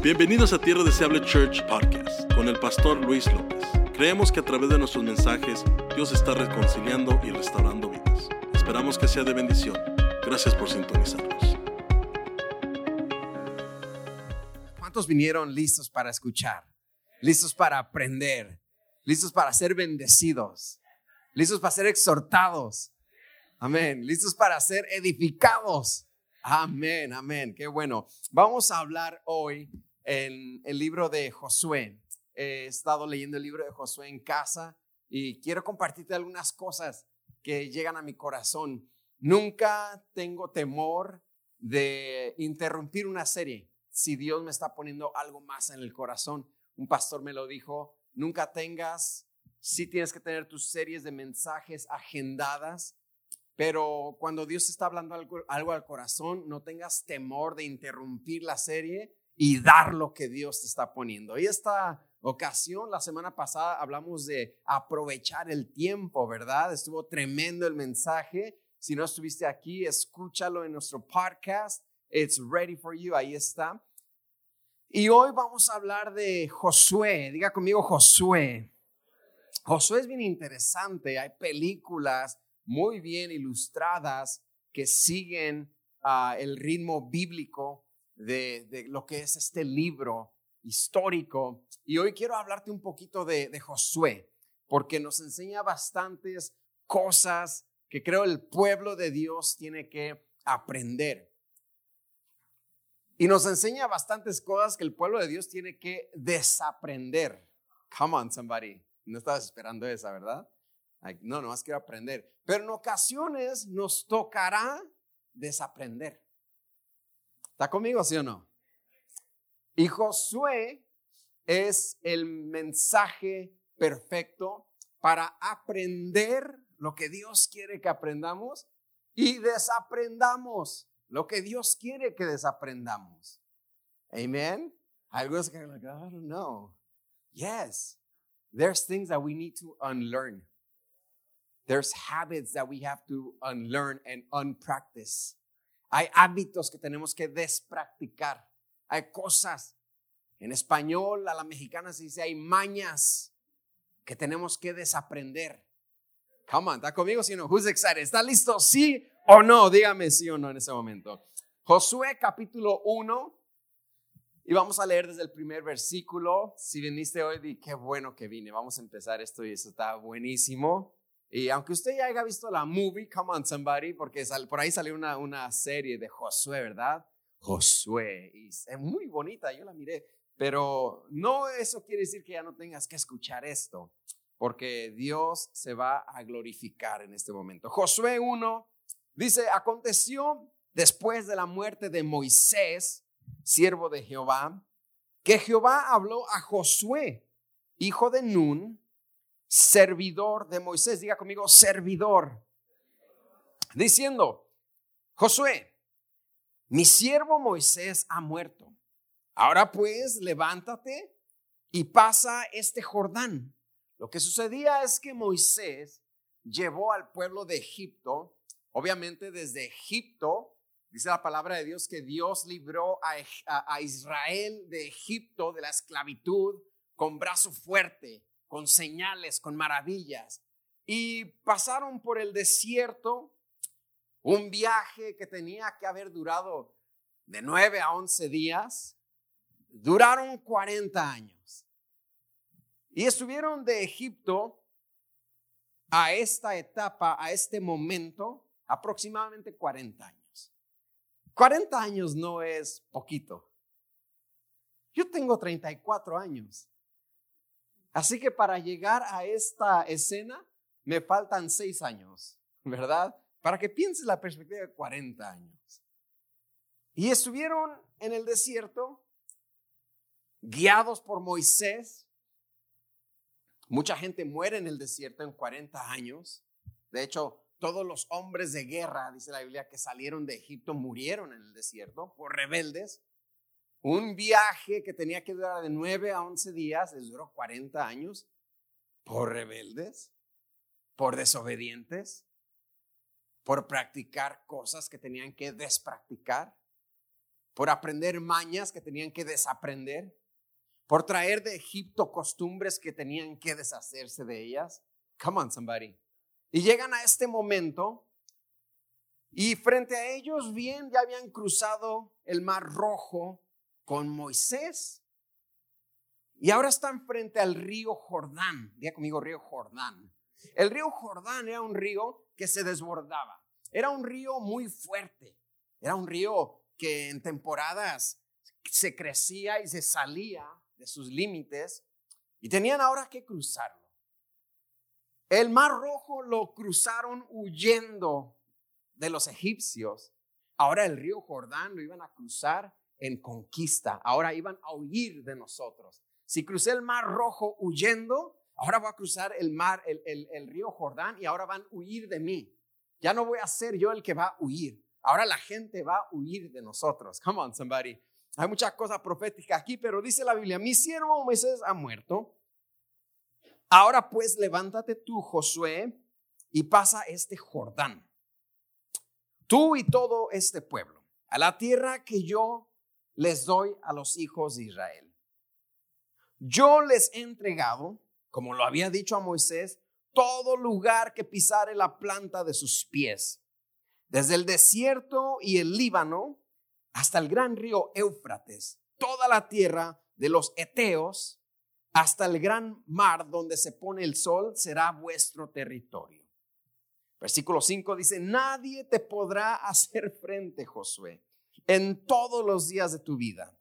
Bienvenidos a Tierra Deseable Church Podcast con el pastor Luis López. Creemos que a través de nuestros mensajes Dios está reconciliando y restaurando vidas. Esperamos que sea de bendición. Gracias por sintonizarnos. ¿Cuántos vinieron listos para escuchar? Listos para aprender, listos para ser bendecidos, listos para ser exhortados. Amén. Listos para ser edificados. Amén, amén. Qué bueno. Vamos a hablar hoy en el libro de Josué. He estado leyendo el libro de Josué en casa y quiero compartirte algunas cosas que llegan a mi corazón. Nunca tengo temor de interrumpir una serie si Dios me está poniendo algo más en el corazón. Un pastor me lo dijo, nunca tengas, sí tienes que tener tus series de mensajes agendadas, pero cuando Dios está hablando algo al corazón, no tengas temor de interrumpir la serie y dar lo que Dios te está poniendo. Y esta ocasión, la semana pasada, hablamos de aprovechar el tiempo, ¿verdad? Estuvo tremendo el mensaje. Si no estuviste aquí, escúchalo en nuestro podcast. It's ready for you. Ahí está. Y hoy vamos a hablar de Josué. Diga conmigo Josué. Josué es bien interesante. Hay películas muy bien ilustradas que siguen uh, el ritmo bíblico de, lo que es este libro histórico. Y hoy quiero hablarte un poquito de, de Josué, porque nos enseña bastantes cosas que creo el pueblo de Dios tiene que aprender. Y nos enseña bastantes cosas que el pueblo de Dios tiene que desaprender. Come on, somebody. No estabas esperando esa, ¿verdad? No, no más quiero aprender. Pero en ocasiones nos tocará desaprender. ¿Está conmigo, sí o no? Y Josué es el mensaje perfecto para aprender lo que Dios quiere que aprendamos y desaprendamos lo que Dios quiere que desaprendamos. Amen. Algunos que like, I don't know. Yes, there's things that we need to unlearn. There's habits that we have to unlearn and unpractice. Hay hábitos que tenemos que despracticar. Hay cosas. En español, a la mexicana se dice, hay mañas que tenemos que desaprender. Come on, ¿está conmigo? Si no, who's excited? ¿Está listo? ¿Sí o no? Dígame sí o no en ese momento. Josué capítulo 1. Y vamos a leer desde el primer versículo. Si viniste hoy, di qué bueno que vine. Vamos a empezar esto y eso está buenísimo. Y aunque usted ya haya visto la movie, Come on Somebody, porque por ahí salió una, una serie de Josué, ¿verdad? Josué, es muy bonita, yo la miré, pero no eso quiere decir que ya no tengas que escuchar esto, porque Dios se va a glorificar en este momento. Josué 1 dice, aconteció después de la muerte de Moisés, siervo de Jehová, que Jehová habló a Josué, hijo de Nun, servidor de Moisés. Diga conmigo, servidor. Diciendo, Josué, mi siervo Moisés ha muerto. Ahora pues, levántate y pasa este Jordán. Lo que sucedía es que Moisés llevó al pueblo de Egipto, obviamente desde Egipto, dice la palabra de Dios que Dios libró a, Israel de Egipto, de la esclavitud, con brazo fuerte con señales, con maravillas. Y pasaron por el desierto, un viaje que tenía que haber durado de 9 a 11 días, duraron 40 años. Y estuvieron de Egipto a esta etapa, a este momento, aproximadamente 40 años. 40 años no es poquito. Yo tengo 34 años. Así que para llegar a esta escena me faltan seis años, ¿verdad? Para que pienses la perspectiva de 40 años. Y estuvieron en el desierto, guiados por Moisés. Mucha gente muere en el desierto en 40 años. De hecho, todos los hombres de guerra, dice la Biblia, que salieron de Egipto murieron en el desierto por rebeldes. Un viaje que tenía que durar de 9 a 11 días, les duró 40 años por rebeldes, por desobedientes, por practicar cosas que tenían que despracticar, por aprender mañas que tenían que desaprender, por traer de Egipto costumbres que tenían que deshacerse de ellas. Come on, somebody. Y llegan a este momento y frente a ellos bien ya habían cruzado el mar rojo con Moisés. Y ahora están frente al río Jordán. Diga conmigo, río Jordán. El río Jordán era un río que se desbordaba. Era un río muy fuerte. Era un río que en temporadas se crecía y se salía de sus límites y tenían ahora que cruzarlo. El mar rojo lo cruzaron huyendo de los egipcios. Ahora el río Jordán lo iban a cruzar en conquista. Ahora iban a huir de nosotros. Si crucé el mar rojo huyendo, ahora voy a cruzar el mar, el, el, río Jordán y ahora van a huir de mí. Ya no voy a ser yo el que va a huir. Ahora la gente va a huir de nosotros. Come on, somebody. Hay muchas cosas proféticas aquí, pero dice la Biblia, mi siervo Moisés ha muerto. Ahora pues levántate tú, Josué, y pasa este Jordán tú y todo este pueblo, a la tierra que yo les doy a los hijos de Israel. Yo les he entregado, como lo había dicho a Moisés, todo lugar que pisare la planta de sus pies, desde el desierto y el Líbano hasta el gran río Éufrates, toda la tierra de los Eteos, hasta el gran mar donde se pone el sol, será vuestro territorio. Versículo 5 dice, nadie te podrá hacer frente, Josué, en todos los días de tu vida.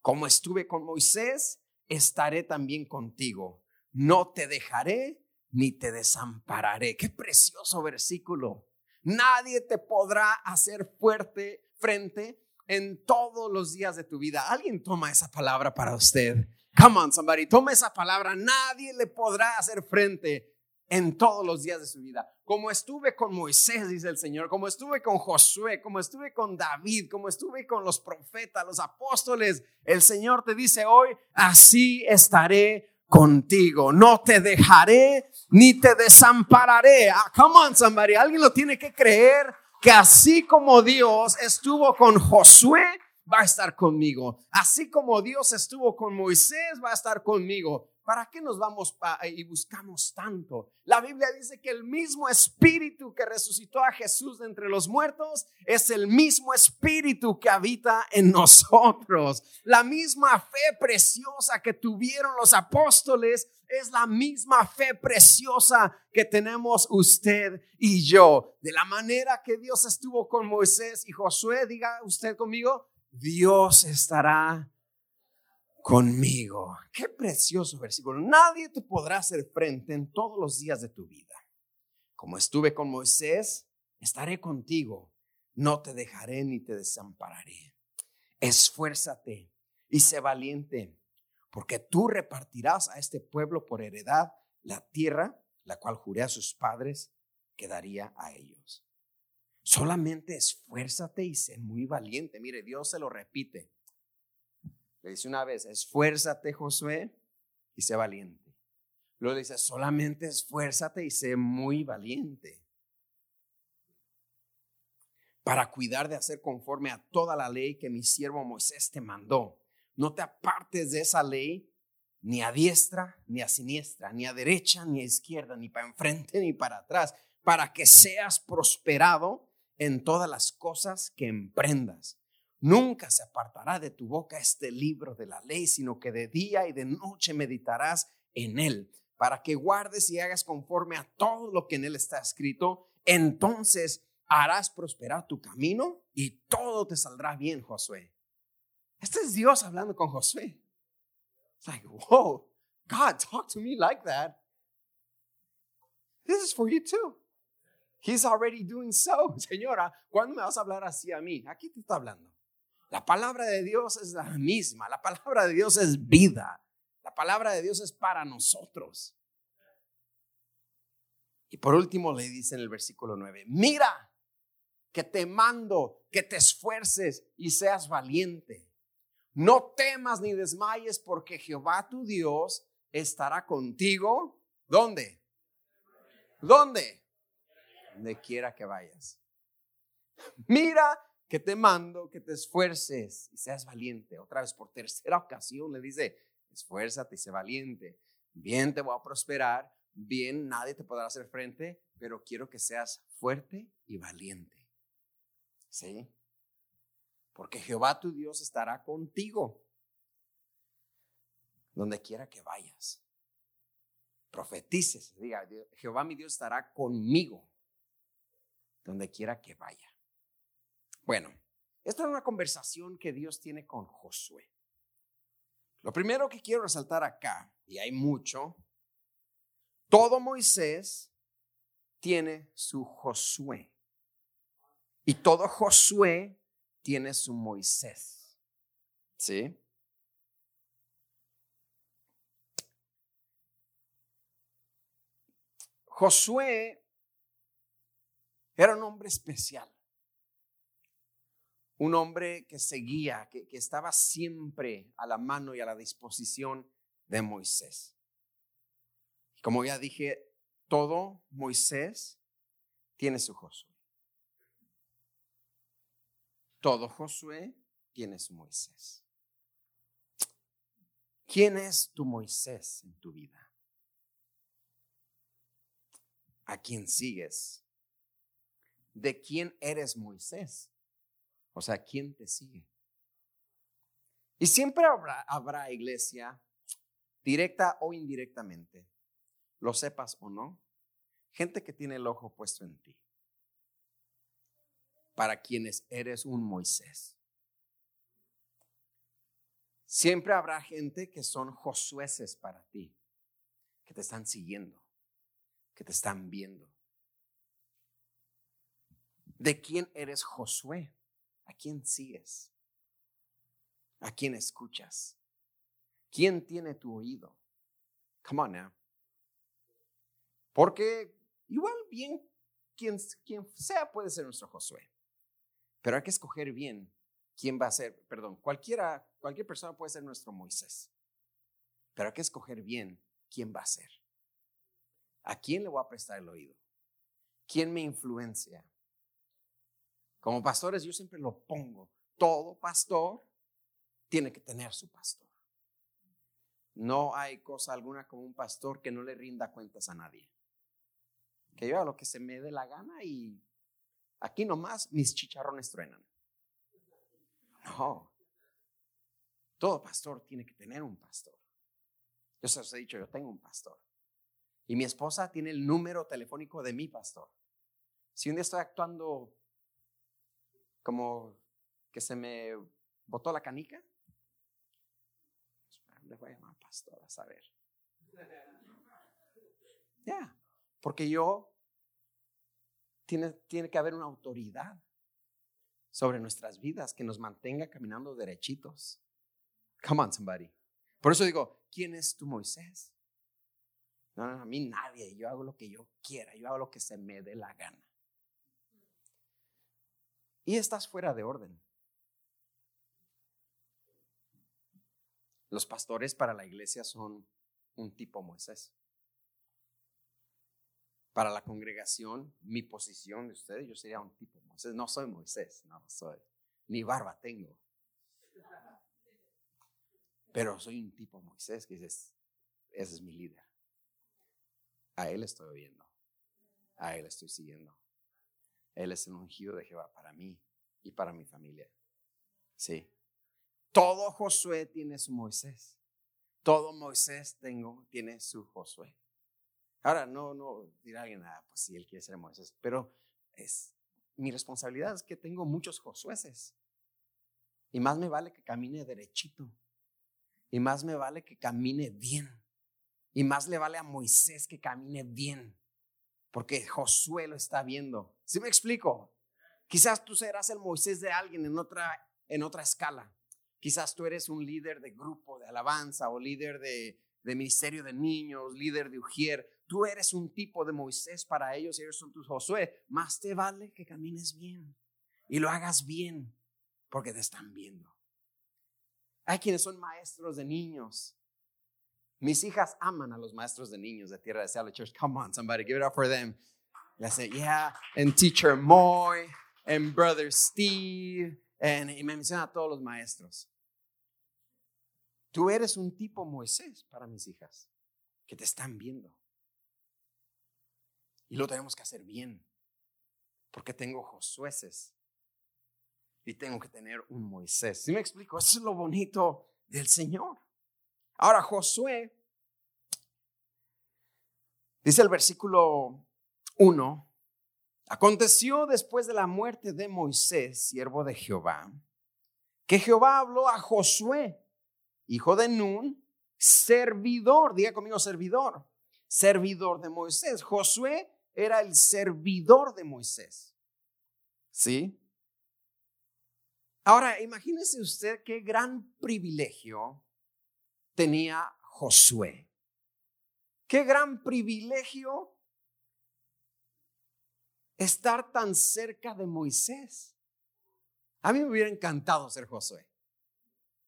Como estuve con Moisés, estaré también contigo. No te dejaré ni te desampararé. Qué precioso versículo. Nadie te podrá hacer fuerte frente en todos los días de tu vida. Alguien toma esa palabra para usted. Come on, somebody, toma esa palabra. Nadie le podrá hacer frente en todos los días de su vida. Como estuve con Moisés, dice el Señor, como estuve con Josué, como estuve con David, como estuve con los profetas, los apóstoles, el Señor te dice hoy, así estaré contigo. No te dejaré ni te desampararé. Ah, come on, somebody. Alguien lo tiene que creer que así como Dios estuvo con Josué, va a estar conmigo. Así como Dios estuvo con Moisés, va a estar conmigo. ¿Para qué nos vamos y buscamos tanto? La Biblia dice que el mismo espíritu que resucitó a Jesús de entre los muertos es el mismo espíritu que habita en nosotros. La misma fe preciosa que tuvieron los apóstoles es la misma fe preciosa que tenemos usted y yo. De la manera que Dios estuvo con Moisés y Josué, diga usted conmigo, Dios estará conmigo. Qué precioso versículo. Nadie te podrá hacer frente en todos los días de tu vida. Como estuve con Moisés, estaré contigo. No te dejaré ni te desampararé. Esfuérzate y sé valiente, porque tú repartirás a este pueblo por heredad la tierra, la cual juré a sus padres que daría a ellos. Solamente esfuérzate y sé muy valiente. Mire, Dios se lo repite. Dice una vez, esfuérzate Josué y sé valiente. Luego dice, solamente esfuérzate y sé muy valiente para cuidar de hacer conforme a toda la ley que mi siervo Moisés te mandó. No te apartes de esa ley ni a diestra ni a siniestra, ni a derecha ni a izquierda, ni para enfrente ni para atrás, para que seas prosperado en todas las cosas que emprendas. Nunca se apartará de tu boca este libro de la ley, sino que de día y de noche meditarás en él, para que guardes y hagas conforme a todo lo que en él está escrito. Entonces harás prosperar tu camino y todo te saldrá bien, Josué. Este es Dios hablando con Josué. It's like, whoa, God, talk to me like that. This is for you too. He's already doing so. Señora, ¿cuándo me vas a hablar así a mí? Aquí te está hablando. La palabra de Dios es la misma. La palabra de Dios es vida. La palabra de Dios es para nosotros. Y por último le dice en el versículo 9, mira que te mando que te esfuerces y seas valiente. No temas ni desmayes porque Jehová tu Dios estará contigo. ¿Dónde? ¿Dónde? Donde quiera que vayas. Mira que te mando que te esfuerces y seas valiente. Otra vez por tercera ocasión le dice, esfuérzate y sé valiente. Bien te voy a prosperar, bien nadie te podrá hacer frente, pero quiero que seas fuerte y valiente. ¿Sí? Porque Jehová tu Dios estará contigo donde quiera que vayas. Profetices, diga, Jehová mi Dios estará conmigo donde quiera que vaya. Bueno, esta es una conversación que Dios tiene con Josué. Lo primero que quiero resaltar acá, y hay mucho, todo Moisés tiene su Josué. Y todo Josué tiene su Moisés. ¿Sí? Josué era un hombre especial. Un hombre que seguía, que, estaba siempre a la mano y a la disposición de Moisés. Como ya dije, todo Moisés tiene su Josué. Todo Josué tiene su Moisés. ¿Quién es tu Moisés en tu vida? ¿A quién sigues? ¿De quién eres Moisés? O sea, ¿quién te sigue? Y siempre habrá, iglesia, directa o indirectamente, lo sepas o no, gente que tiene el ojo puesto en ti para quienes eres un Moisés. Siempre habrá gente que son josueces para ti, que te están siguiendo, que te están viendo. ¿De quién eres Josué? ¿A quién sigues? ¿A quién escuchas? ¿Quién tiene tu oído? Come on now. Porque igual bien quien, quien sea puede ser nuestro Josué. Pero hay que escoger bien quién va a ser, perdón, cualquiera, cualquier persona puede ser nuestro Moisés. Pero hay que escoger bien quién va a ser. ¿A quién le voy a prestar el oído? ¿Quién me influencia? Como pastores yo siempre lo pongo. Todo pastor tiene que tener su pastor. No hay cosa alguna como un pastor que no le rinda cuentas a nadie. Que yo haga lo que se me dé la gana y Aquí nomás mis chicharrones truenan. No. Todo pastor tiene que tener un pastor. Yo se os he dicho, yo tengo un pastor. Y mi esposa tiene el número telefónico de mi pastor. Si un día estoy actuando como que se me botó la canica, le voy a llamar pastor a saber. Ya, porque yo tiene, tiene que haber una autoridad sobre nuestras vidas que nos mantenga caminando derechitos. Come on, somebody. Por eso digo, ¿quién es tu Moisés? No, no, a mí nadie. Yo hago lo que yo quiera. Yo hago lo que se me dé la gana. Y estás fuera de orden. Los pastores para la iglesia son un tipo Moisés para la congregación, mi posición de ustedes, yo sería un tipo Moisés. No soy Moisés, no soy. Ni barba tengo. Pero soy un tipo Moisés que dices, ese es mi líder. A él estoy oyendo. A él estoy siguiendo. Él es el ungido de Jehová para mí y para mi familia. Sí. Todo Josué tiene su Moisés. Todo Moisés tengo, tiene su Josué. Ahora, no, no dirá alguien, ah, pues si él quiere ser Moisés, pero es mi responsabilidad es que tengo muchos Josueces. Y más me vale que camine derechito. Y más me vale que camine bien. Y más le vale a Moisés que camine bien. Porque Josué lo está viendo. ¿Sí me explico? Quizás tú serás el Moisés de alguien en otra, en otra escala. Quizás tú eres un líder de grupo de alabanza o líder de, de ministerio de niños, líder de Ujier. Tú eres un tipo de Moisés para ellos y ellos son tus Josué. Más te vale que camines bien y lo hagas bien porque te están viendo. Hay quienes son maestros de niños. Mis hijas aman a los maestros de niños de Tierra de Cielo Church. Come on, somebody, give it up for them. Le say, yeah, and teacher Moy, en Brother Steve, en, y me menciona a todos los maestros. Tú eres un tipo Moisés para mis hijas, que te están viendo. Y lo tenemos que hacer bien, porque tengo Josueces y tengo que tener un Moisés. ¿Sí me explico? Eso es lo bonito del Señor. Ahora, Josué, dice el versículo 1, Aconteció después de la muerte de Moisés, siervo de Jehová, que Jehová habló a Josué, hijo de Nun, servidor, diga conmigo servidor, servidor de Moisés. Josué era el servidor de Moisés. ¿Sí? Ahora, imagínese usted qué gran privilegio tenía Josué. Qué gran privilegio estar tan cerca de Moisés. A mí me hubiera encantado ser Josué.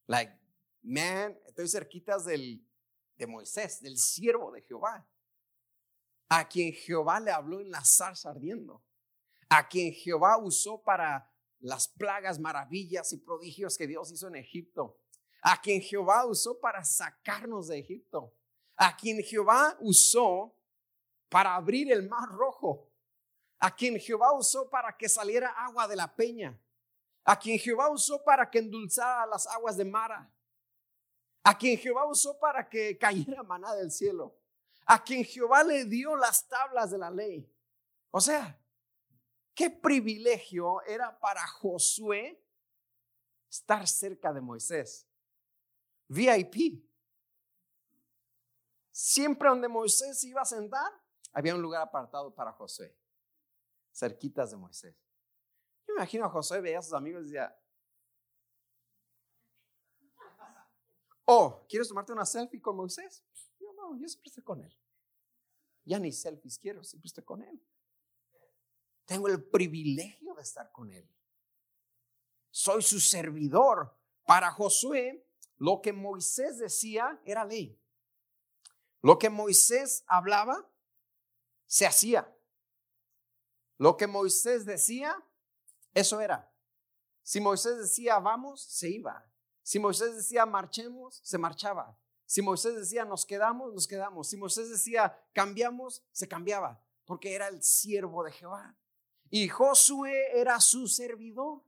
Like, man, estoy cerquitas del, de Moisés, del siervo de Jehová, a quien Jehová le habló en la zarza ardiendo, a quien Jehová usó para las plagas, maravillas y prodigios que Dios hizo en Egipto, a quien Jehová usó para sacarnos de Egipto, a quien Jehová usó para abrir el mar rojo, a quien Jehová usó para que saliera agua de la peña, a quien Jehová usó para que endulzara las aguas de Mara, a quien Jehová usó para que cayera maná del cielo, a quien Jehová le dio las tablas de la ley. O sea, qué privilegio era para Josué estar cerca de Moisés. VIP. Siempre donde Moisés iba a sentar, había un lugar apartado para Josué cerquitas de Moisés. Yo me imagino a José, veía a sus amigos y decía, oh, ¿quieres tomarte una selfie con Moisés? Yo no, yo siempre estoy con él. Ya ni selfies quiero, siempre estoy con él. Tengo el privilegio de estar con él. Soy su servidor. Para Josué, lo que Moisés decía era ley. Lo que Moisés hablaba, se hacía. Lo que Moisés decía, eso era. Si Moisés decía vamos, se iba. Si Moisés decía marchemos, se marchaba. Si Moisés decía nos quedamos, nos quedamos. Si Moisés decía cambiamos, se cambiaba, porque era el siervo de Jehová. Y Josué era su servidor.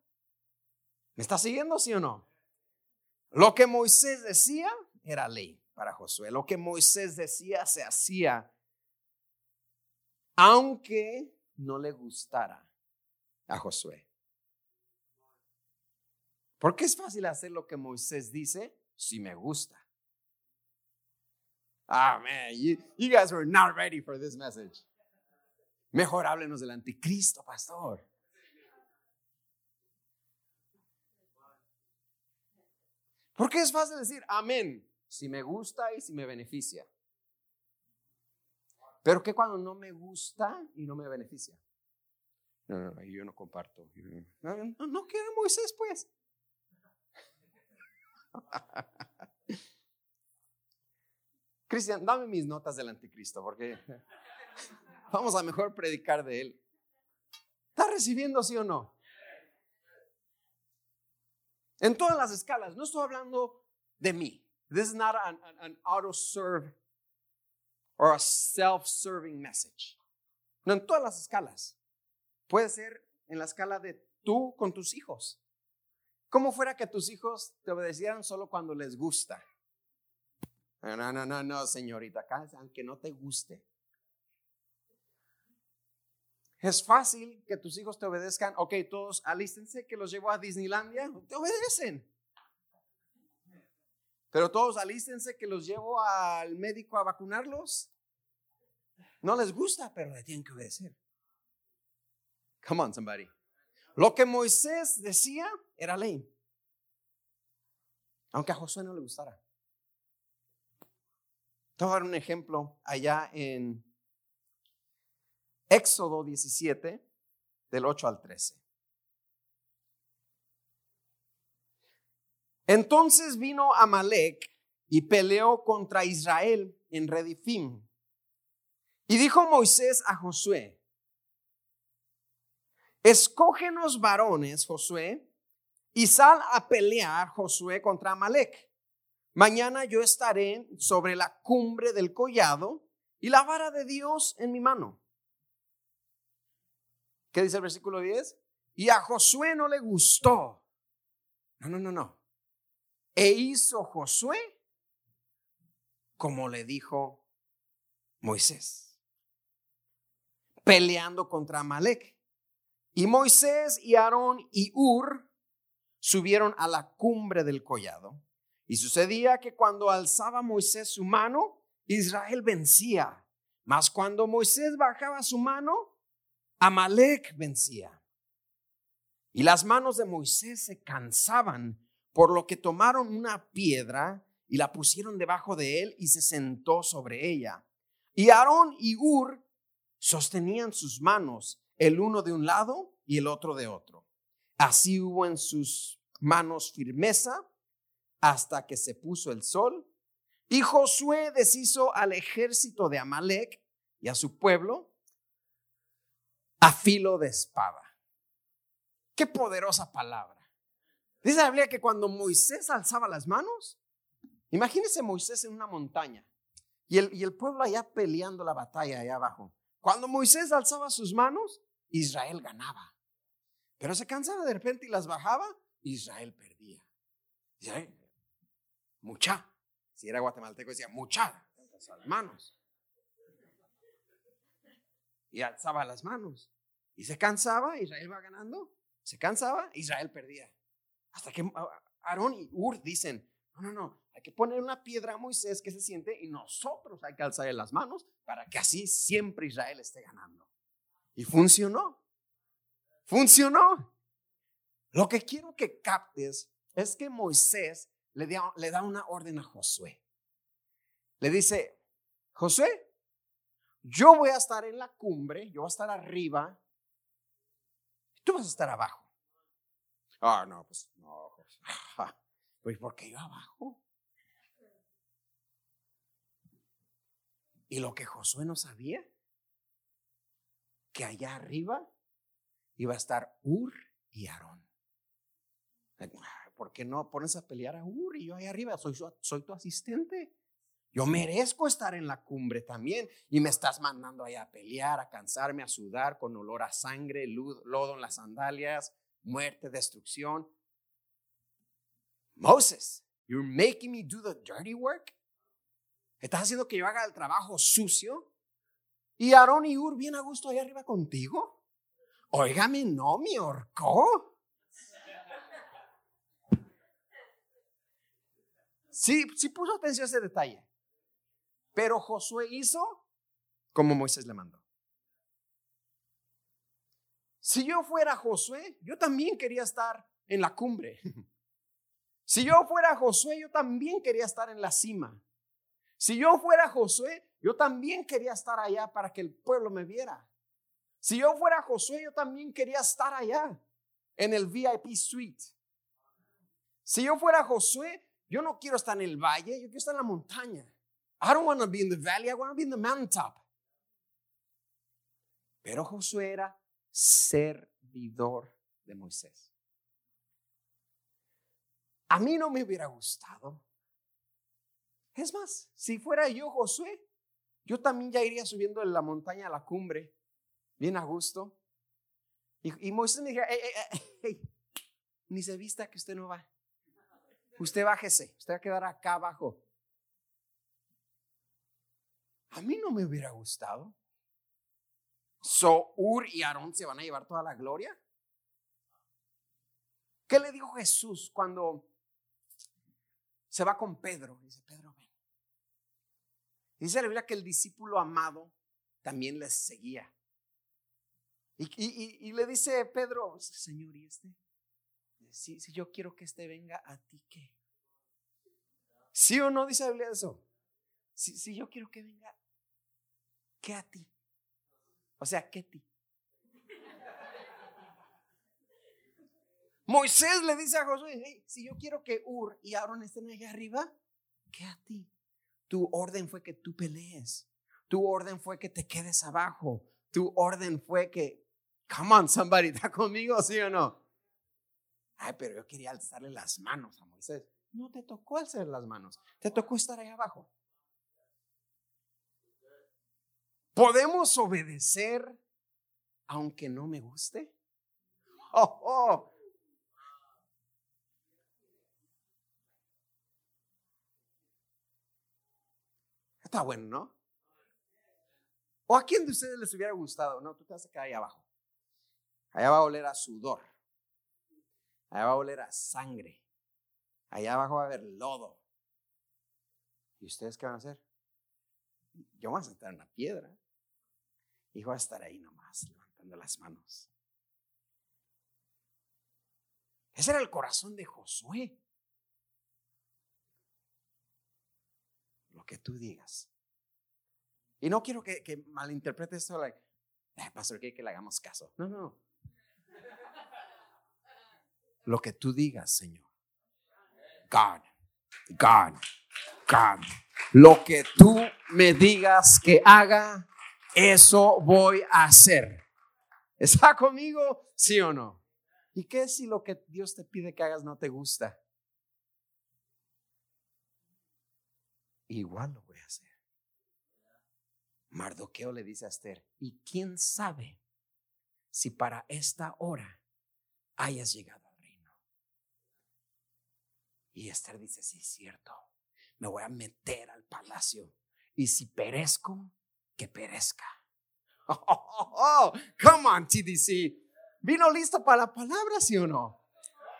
¿Me está siguiendo, sí o no? Lo que Moisés decía era ley para Josué. Lo que Moisés decía se hacía. Aunque no le gustara a Josué. Porque es fácil hacer lo que Moisés dice si me gusta. Ah, man, you, guys were not ready for this message. Mejor háblenos del anticristo, pastor. Porque es fácil decir amén si me gusta y si me beneficia. Pero que cuando no me gusta y no me beneficia. No, no, no yo no comparto. No, no, no quiero Moisés, pues. Cristian, dame mis notas del anticristo, porque vamos a mejor predicar de él. ¿Está recibiendo sí o no? En todas las escalas, no estoy hablando de mí. This is not an, auto-serve or a self-serving message. No en todas las escalas. Puede ser en la escala de tú con tus hijos. ¿Cómo fuera que tus hijos te obedecieran solo cuando les gusta? No, no, no, no, señorita, aunque no te guste. Es fácil que tus hijos te obedezcan. Ok, todos alístense que los llevo a Disneylandia. Te obedecen. Pero todos alístense que los llevo al médico a vacunarlos. No les gusta, pero le tienen que obedecer. Come on, somebody. Lo que Moisés decía era ley. Aunque a Josué no le gustara. Te voy a dar un ejemplo allá en Éxodo 17, del 8 al 13. Entonces vino Amalek y peleó contra Israel en Redifim. Y dijo Moisés a Josué, escógenos varones, Josué, y sal a pelear, Josué, contra Amalek. Mañana yo estaré sobre la cumbre del collado y la vara de Dios en mi mano. ¿Qué dice el versículo 10? Y a Josué no le gustó. No, no, no, no. E hizo Josué como le dijo Moisés, peleando contra Amalek. Y Moisés y Aarón y Ur subieron a la cumbre del collado. Y sucedía que cuando alzaba Moisés su mano, Israel vencía. Mas cuando Moisés bajaba su mano, Amalek vencía. Y las manos de Moisés se cansaban, por lo que tomaron una piedra y la pusieron debajo de él y se sentó sobre ella. Y Aarón y Ur sostenían sus manos, el uno de un lado y el otro de otro. Así hubo en sus manos firmeza hasta que se puso el sol. Y Josué deshizo al ejército de Amalek y a su pueblo a filo de espada. Qué poderosa palabra. Dice la Biblia que cuando Moisés alzaba las manos, imagínese Moisés en una montaña y el, y el pueblo allá peleando la batalla allá abajo. Cuando Moisés alzaba sus manos, Israel ganaba. Pero se cansaba de repente y las bajaba, Israel perdía. Mucha. Si era guatemalteco decía mucha, las manos. Y alzaba las manos. Y se cansaba, Israel va ganando. Se cansaba, Israel perdía. Hasta que Aarón y Ur dicen, no, no, no, hay que poner una piedra a Moisés que se siente y nosotros hay que alzarle las manos para que así siempre Israel esté ganando. Y funcionó. Funcionó. Lo que quiero que captes es que Moisés le da, le da una orden a Josué. Le dice, Josué, yo voy a estar en la cumbre, yo voy a estar arriba, tú vas a estar abajo. Ah, no, pues no, pues, pues porque yo abajo. Y lo que Josué no sabía, que allá arriba iba a estar Ur y Aarón. ¿Por qué no pones a pelear a Ur y yo ahí arriba? Soy, soy tu asistente. Yo merezco estar en la cumbre también y me estás mandando allá a pelear, a cansarme, a sudar con olor a sangre, lodo en las sandalias, muerte, destrucción. Moses, you're making me do the dirty work. ¿Estás haciendo que yo haga el trabajo sucio? ¿Y Aarón y Ur bien a gusto ahí arriba contigo? Óigame, no me ahorcó. Sí, sí puso atención a ese detalle. Pero Josué hizo como Moisés le mandó. Si yo fuera Josué, yo también quería estar en la cumbre. Si yo fuera Josué, yo también quería estar en la cima. Si yo fuera Josué, yo también quería estar allá para que el pueblo me viera. Si yo fuera Josué, yo también quería estar allá, en el VIP suite. Si yo fuera Josué, yo no quiero estar en el valle, yo quiero estar en la montaña. I don't want to be in the valley, I want to be in the mountaintop. Pero Josué era servidor de Moisés. A mí no me hubiera gustado. Es más, si fuera yo Josué, yo también ya iría subiendo en la montaña a la cumbre bien a gusto. Y, Moisés me dijo, ni se vista que usted no va. Usted bájese, usted va a quedar acá abajo. A mí no me hubiera gustado. So, Ur y Aarón se van a llevar toda la gloria. ¿Qué le dijo Jesús cuando se va con Pedro? Dice, Pedro, ven. Dice la Biblia que el discípulo amado también les seguía. Y, le dice Pedro, Señor, ¿y este? Si, yo quiero que este venga a ti, ¿qué? ¿Sí o no dice la Biblia eso? Si, si yo quiero que venga, ¿qué a ti? O sea, ¿qué a ti? Moisés le dice a Josué, si yo quiero que Ur y Aaron estén allá arriba, ¿qué a ti? Tu orden fue que tú pelees. Tu orden fue que te quedes abajo. Tu orden fue que Come on, somebody, ¿está conmigo, sí o no? Ay, pero yo quería alzarle las manos a Moisés. No te tocó alzar las manos, te tocó estar ahí abajo. ¿Podemos obedecer aunque no me guste? Oh, oh. Está bueno, ¿no? ¿O a quién de ustedes les hubiera gustado? No, tú te vas a quedar ahí abajo. Allá va a oler a sudor. Allá va a oler a sangre. Allá abajo va a haber lodo. ¿Y ustedes qué van a hacer? Yo voy a sentar en una piedra. Y voy a estar ahí nomás, levantando las manos. Ese era el corazón de Josué. Lo que tú digas. Y no quiero que, que malinterprete esto, like, pastor, que, que le hagamos caso. No, no. Lo que tú digas, Señor. God, God, God. Lo que tú me digas que haga, eso voy a hacer. ¿Está conmigo? ¿Sí o no? ¿Y qué si lo que Dios te pide que hagas no te gusta? Igual lo voy a hacer. Mardoqueo le dice a Esther, ¿y quién sabe si para esta hora hayas llegado al reino? Y Esther dice, sí, es cierto, me voy a meter al palacio y si perezco, que perezca. Oh, come on, TDC. ¿Vino listo para la palabra, sí o no?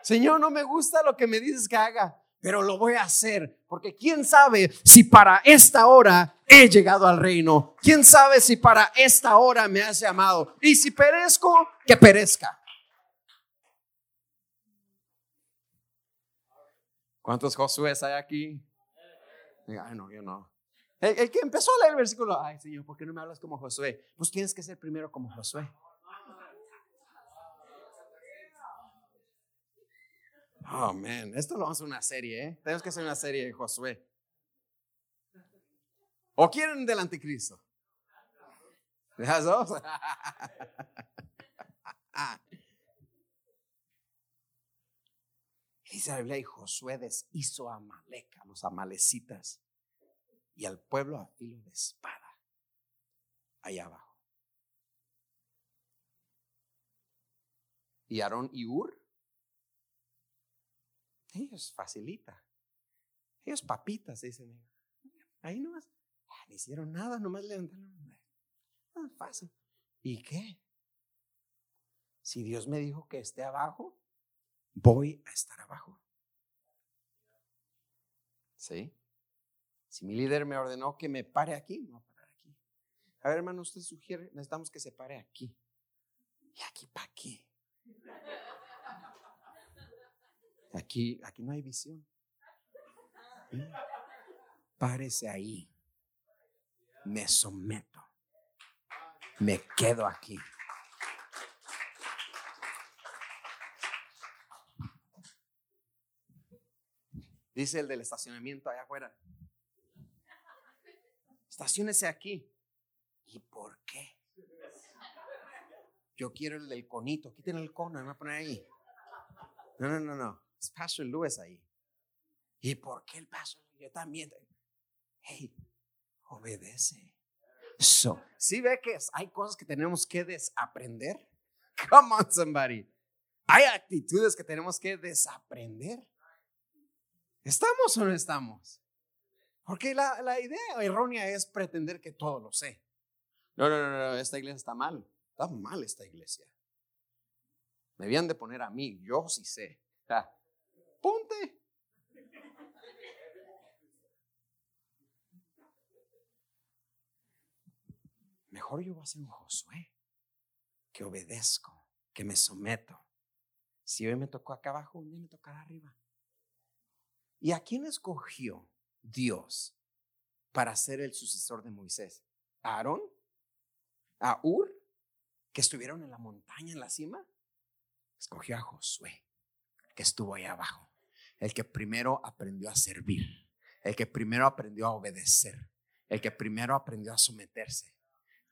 Señor, no me gusta lo que me dices que haga, pero lo voy a hacer, porque quién sabe si para esta hora he llegado al reino. ¿Quién sabe si para esta hora me has llamado? Y si perezco, que perezca. ¿Cuántos Josué hay aquí? Ay, no, yo no. El, que empezó a leer el versículo, ay Señor, ¿por qué no me hablas como Josué? Pues tienes que ser primero como Josué. Oh, man, esto lo vamos a hacer una serie, ¿eh? Tenemos que hacer una serie de Josué. ¿O quieren del anticristo? ¿Las dos? Dice la Biblia, y Josué deshizo a Amalek, a los amalecitas, y al pueblo a filo de espada, allá abajo. Y Aarón y Ur, ellos facilita. Ellos papitas, dicen. Ahí nomás, ah, no hicieron nada, nomás levantaron. Ah, fácil. ¿Y qué? Si Dios me dijo que esté abajo, voy a estar abajo. ¿Sí? Si mi líder me ordenó que me pare aquí, me voy a parar aquí. A ver, hermano, usted sugiere, necesitamos que se pare aquí. ¿Y aquí para qué? Aquí, aquí no hay visión. Párese ahí. Me someto. Me quedo aquí. Dice el del estacionamiento allá afuera. Estaciónese aquí. ¿Y por qué? Yo quiero el del conito. Quiten el cono, me voy a poner ahí. No, no, no, no. Es Pastor Lewis ahí. ¿Y por qué el Pastor? Yo también. Hey, obedece. So, ¿Sí ve que hay cosas que tenemos que desaprender? Come on, somebody. Hay actitudes que tenemos que desaprender. ¿Estamos o no estamos? Porque la, la, idea errónea es pretender que todo lo sé. No, no, no, no, esta iglesia está mal. Está mal esta iglesia. Me habían de poner a mí, yo sí sé. ponte. Mejor yo voy a ser un Josué, que obedezco, que me someto. Si hoy me tocó acá abajo, un día me tocará arriba. ¿Y a quién escogió Dios para ser el sucesor de Moisés? ¿A Aarón? ¿A Ur? ¿Que estuvieron en la montaña, en la cima? Escogió a Josué, que estuvo ahí abajo. El que primero aprendió a servir. El que primero aprendió a obedecer. El que primero aprendió a someterse.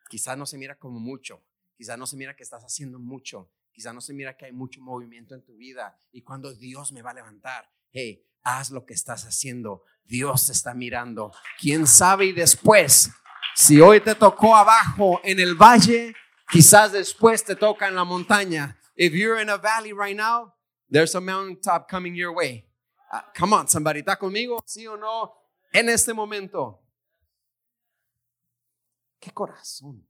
Quizás no se mira como mucho. quizá no se mira que estás haciendo mucho, quizá no se mira que hay mucho movimiento en tu vida y cuando Dios me va a levantar, hey, haz lo que estás haciendo, Dios te está mirando. ¿Quién sabe y después, si hoy te tocó abajo en el valle, quizás después te toca en la montaña. If you're in a valley right now, there's a mountain top coming your way. Uh, come on, somebody, ¿está conmigo? ¿Sí o no? En este momento. Qué corazón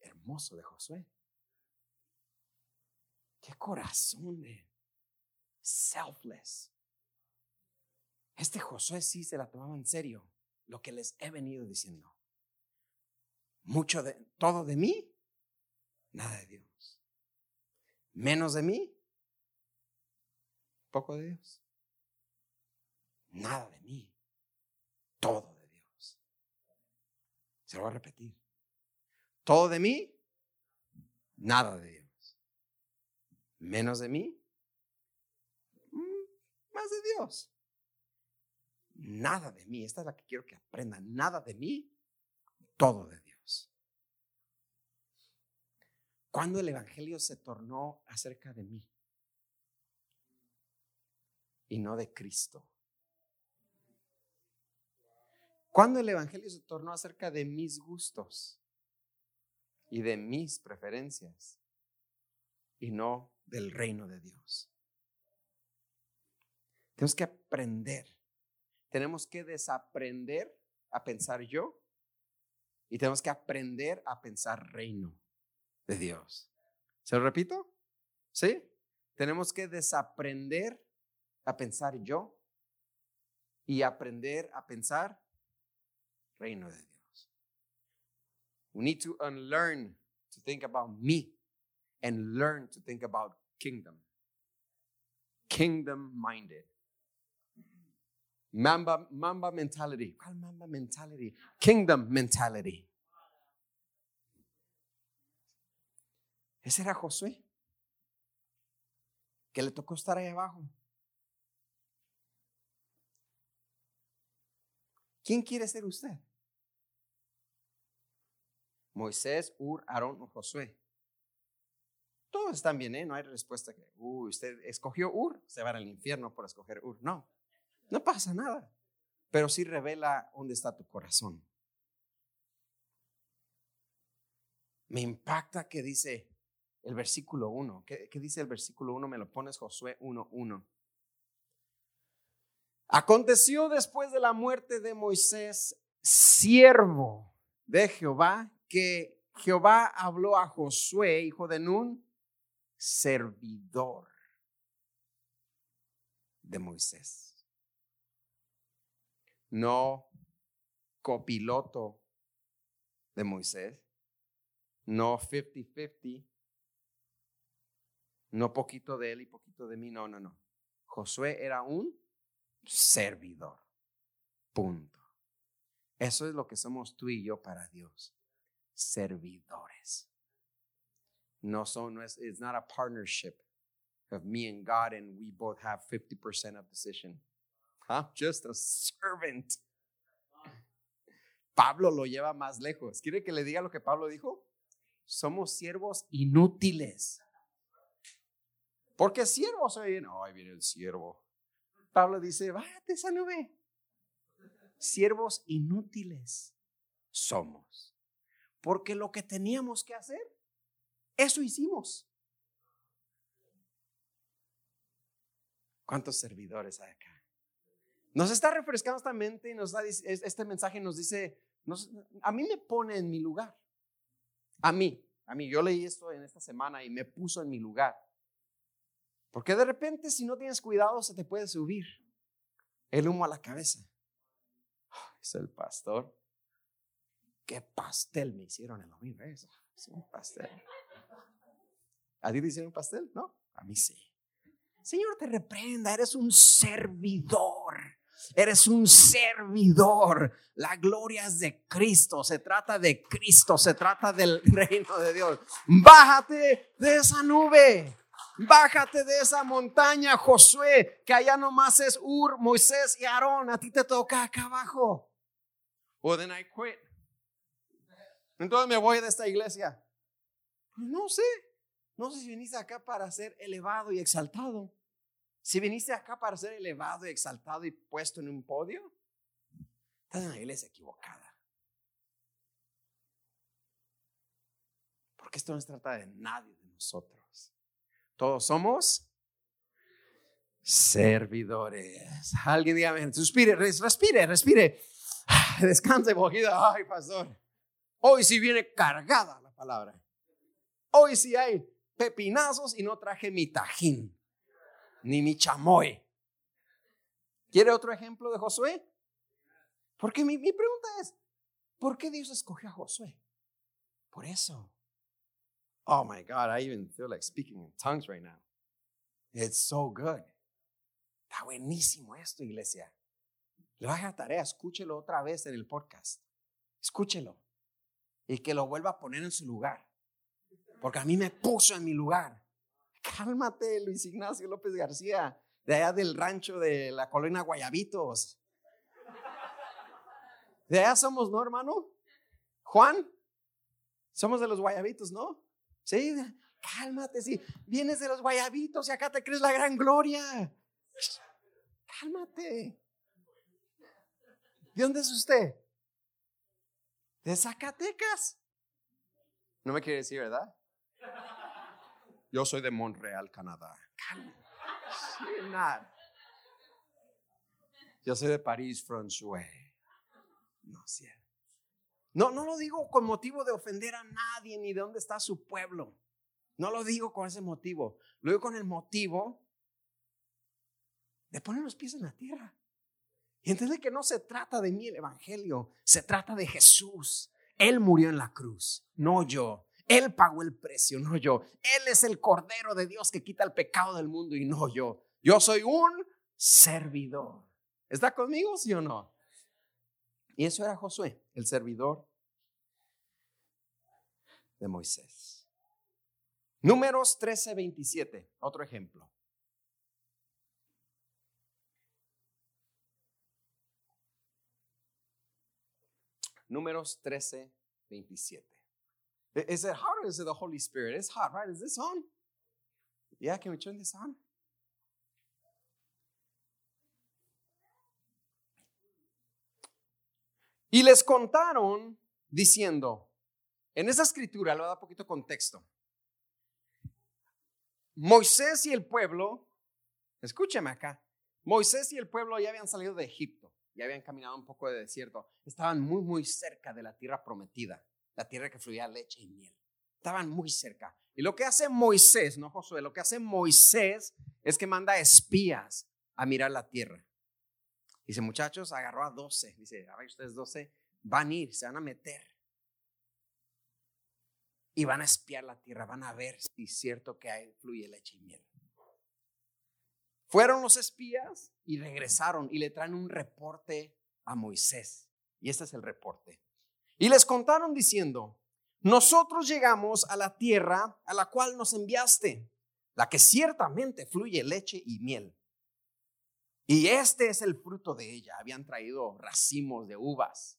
hermoso de Josué. Qué corazón de selfless. Este Josué sí se la tomaba en serio, lo que les he venido diciendo. Mucho de todo de mí, nada de Dios. Menos de mí, poco de Dios. Nada de mí, todo de Dios. Se lo voy a repetir. Todo de mí, nada de Dios. Menos de mí, mm, más de Dios. Nada de mí, esta es la que quiero que aprendan, nada de mí, todo de Dios. Cuando el Evangelio se tornó acerca de mí y no de Cristo. Cuando el Evangelio se tornó acerca de mis gustos y de mis preferencias y no del reino de Dios. Tenemos que aprender, tenemos que desaprender a pensar yo y tenemos que aprender a pensar reino de Dios. ¿Se lo repito? ¿Sí? Tenemos que desaprender a pensar yo y aprender a pensar reino de Dios. We need to unlearn to think about me and learn to think about kingdom. Kingdom minded. Mamba, mamba mentality. ¿Cuál mamba mentality? Kingdom mentality. Ese era Josué, que le tocó estar ahí abajo. ¿Quién quiere ser usted? Moisés, Ur, Aarón o Josué. Todos están bien, ¿eh? No hay respuesta que, uy, usted escogió Ur, se va al infierno por escoger Ur. No, no pasa nada. Pero sí revela dónde está tu corazón. Me impacta que dice el versículo 1. ¿Qué, ¿Qué, dice el versículo 1? Me lo pones Josué 1.1. Aconteció después de la muerte de Moisés, siervo de Jehová, que Jehová habló a Josué, hijo de Nun, servidor de Moisés. No copiloto de Moisés, no 50-50, no poquito de él y poquito de mí, no, no, no. Josué era un servidor. Punto. Eso es lo que somos tú y yo para Dios. Servidores. No son, no es, it's not a partnership of me and God and we both have 50% of decision. I'm just a servant. Pablo lo lleva más lejos. ¿Quiere que le diga lo que Pablo dijo? Somos siervos inútiles. Porque siervos, no, ahí viene el siervo. Pablo dice, bájate esa nube. Siervos inútiles somos. Porque lo que teníamos que hacer, eso hicimos. ¿Cuántos servidores hay acá? Nos está refrescando esta mente y nos da, este mensaje nos dice, a mí me pone en mi lugar. A mí, a mí, yo leí esto en esta semana y me puso en mi lugar. Porque de repente si no tienes cuidado se te puede subir el humo a la cabeza. Es el pastor. ¿Qué pastel me hicieron el domingo? Es un pastel. ¿A ti te hicieron pastel? No, a mí sí. Señor te reprenda, eres un servidor. Eres un servidor. La gloria es de Cristo. Se trata de Cristo. Se trata del reino de Dios. Bájate de esa nube. Bájate de esa montaña, Josué, que allá nomás es Ur, Moisés y Aarón. A ti te toca acá abajo. Well, then I quit. Entonces me voy de esta iglesia. Pues no sé. No sé si viniste acá para ser elevado y exaltado. Si viniste acá para ser elevado y exaltado y puesto en un podio, estás en la iglesia equivocada. Porque esto no se trata de nadie de nosotros. Todos somos servidores. Alguien dígame, respire, respire, respire. Descanse, poquito. Ay, pastor. Hoy sí viene cargada la palabra. Hoy sí hay pepinazos y no traje mi tajín ni mi chamoy. ¿Quiere otro ejemplo de Josué? Porque mi, mi pregunta es, ¿por qué Dios escogió a Josué? Por eso. Oh my God, I even feel like speaking in tongues right now. It's so good. Está buenísimo esto, iglesia. Le va a dejar tarea, escúchelo otra vez en el podcast. Escúchelo. Y que lo vuelva a poner en su lugar. Porque a mí me puso en mi lugar. Cálmate, Luis Ignacio López García, de allá del rancho de la colonia Guayabitos. De allá somos, ¿no, hermano? Juan, somos de los Guayabitos, ¿no? Sí, cálmate, sí. Vienes de los Guayabitos y acá te crees la gran gloria. Cálmate. ¿De dónde es usted? De Zacatecas. No me quiere decir, ¿verdad? Yo soy de Montreal, Canadá. Yo soy de París, François. No, No, no lo digo con motivo de ofender a nadie ni de dónde está su pueblo. No lo digo con ese motivo. Lo digo con el motivo de poner los pies en la tierra. Y entender que no se trata de mí el Evangelio, se trata de Jesús. Él murió en la cruz, no yo. Él pagó el precio, no yo. Él es el Cordero de Dios que quita el pecado del mundo y no yo. Yo soy un servidor. ¿Está conmigo, sí o no? Y eso era Josué, el servidor de Moisés. Números 13, 27, otro ejemplo. Números 13, 27. Is it hot or is it the Holy Spirit? It's hot, right? Is this on? Yeah, can we turn this on? Y les contaron diciendo, en esa escritura, lo da poquito contexto. Moisés y el pueblo, escúcheme acá, Moisés y el pueblo ya habían salido de Egipto, ya habían caminado un poco de desierto, estaban muy, muy cerca de la tierra prometida la tierra que fluía leche y miel. Estaban muy cerca. Y lo que hace Moisés, no Josué, lo que hace Moisés es que manda espías a mirar la tierra. Dice, muchachos, agarró a 12. Dice, a ustedes 12 van a ir, se van a meter. Y van a espiar la tierra, van a ver si es cierto que hay, fluye leche y miel. Fueron los espías y regresaron y le traen un reporte a Moisés. Y este es el reporte. Y les contaron diciendo, nosotros llegamos a la tierra a la cual nos enviaste, la que ciertamente fluye leche y miel. Y este es el fruto de ella. Habían traído racimos de uvas.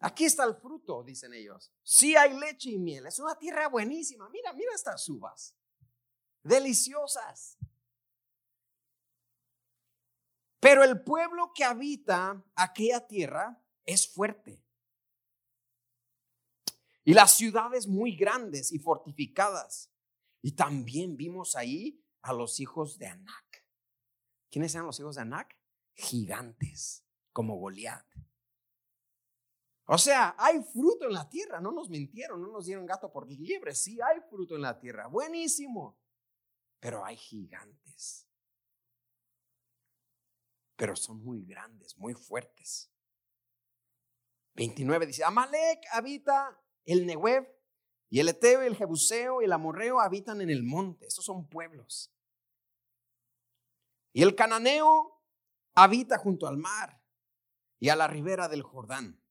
Aquí está el fruto, dicen ellos. Sí hay leche y miel. Es una tierra buenísima. Mira, mira estas uvas. Deliciosas. Pero el pueblo que habita aquella tierra es fuerte. Y las ciudades muy grandes y fortificadas. Y también vimos ahí a los hijos de Anac. ¿Quiénes eran los hijos de Anac? Gigantes, como Goliat. O sea, hay fruto en la tierra, no nos mintieron, no nos dieron gato por liebre, sí hay fruto en la tierra, buenísimo, pero hay gigantes pero son muy grandes, muy fuertes. 29 dice, Amalek habita el Nehuev y el Eteo el Jebuseo y el Amorreo habitan en el monte. Estos son pueblos. Y el Cananeo habita junto al mar y a la ribera del Jordán.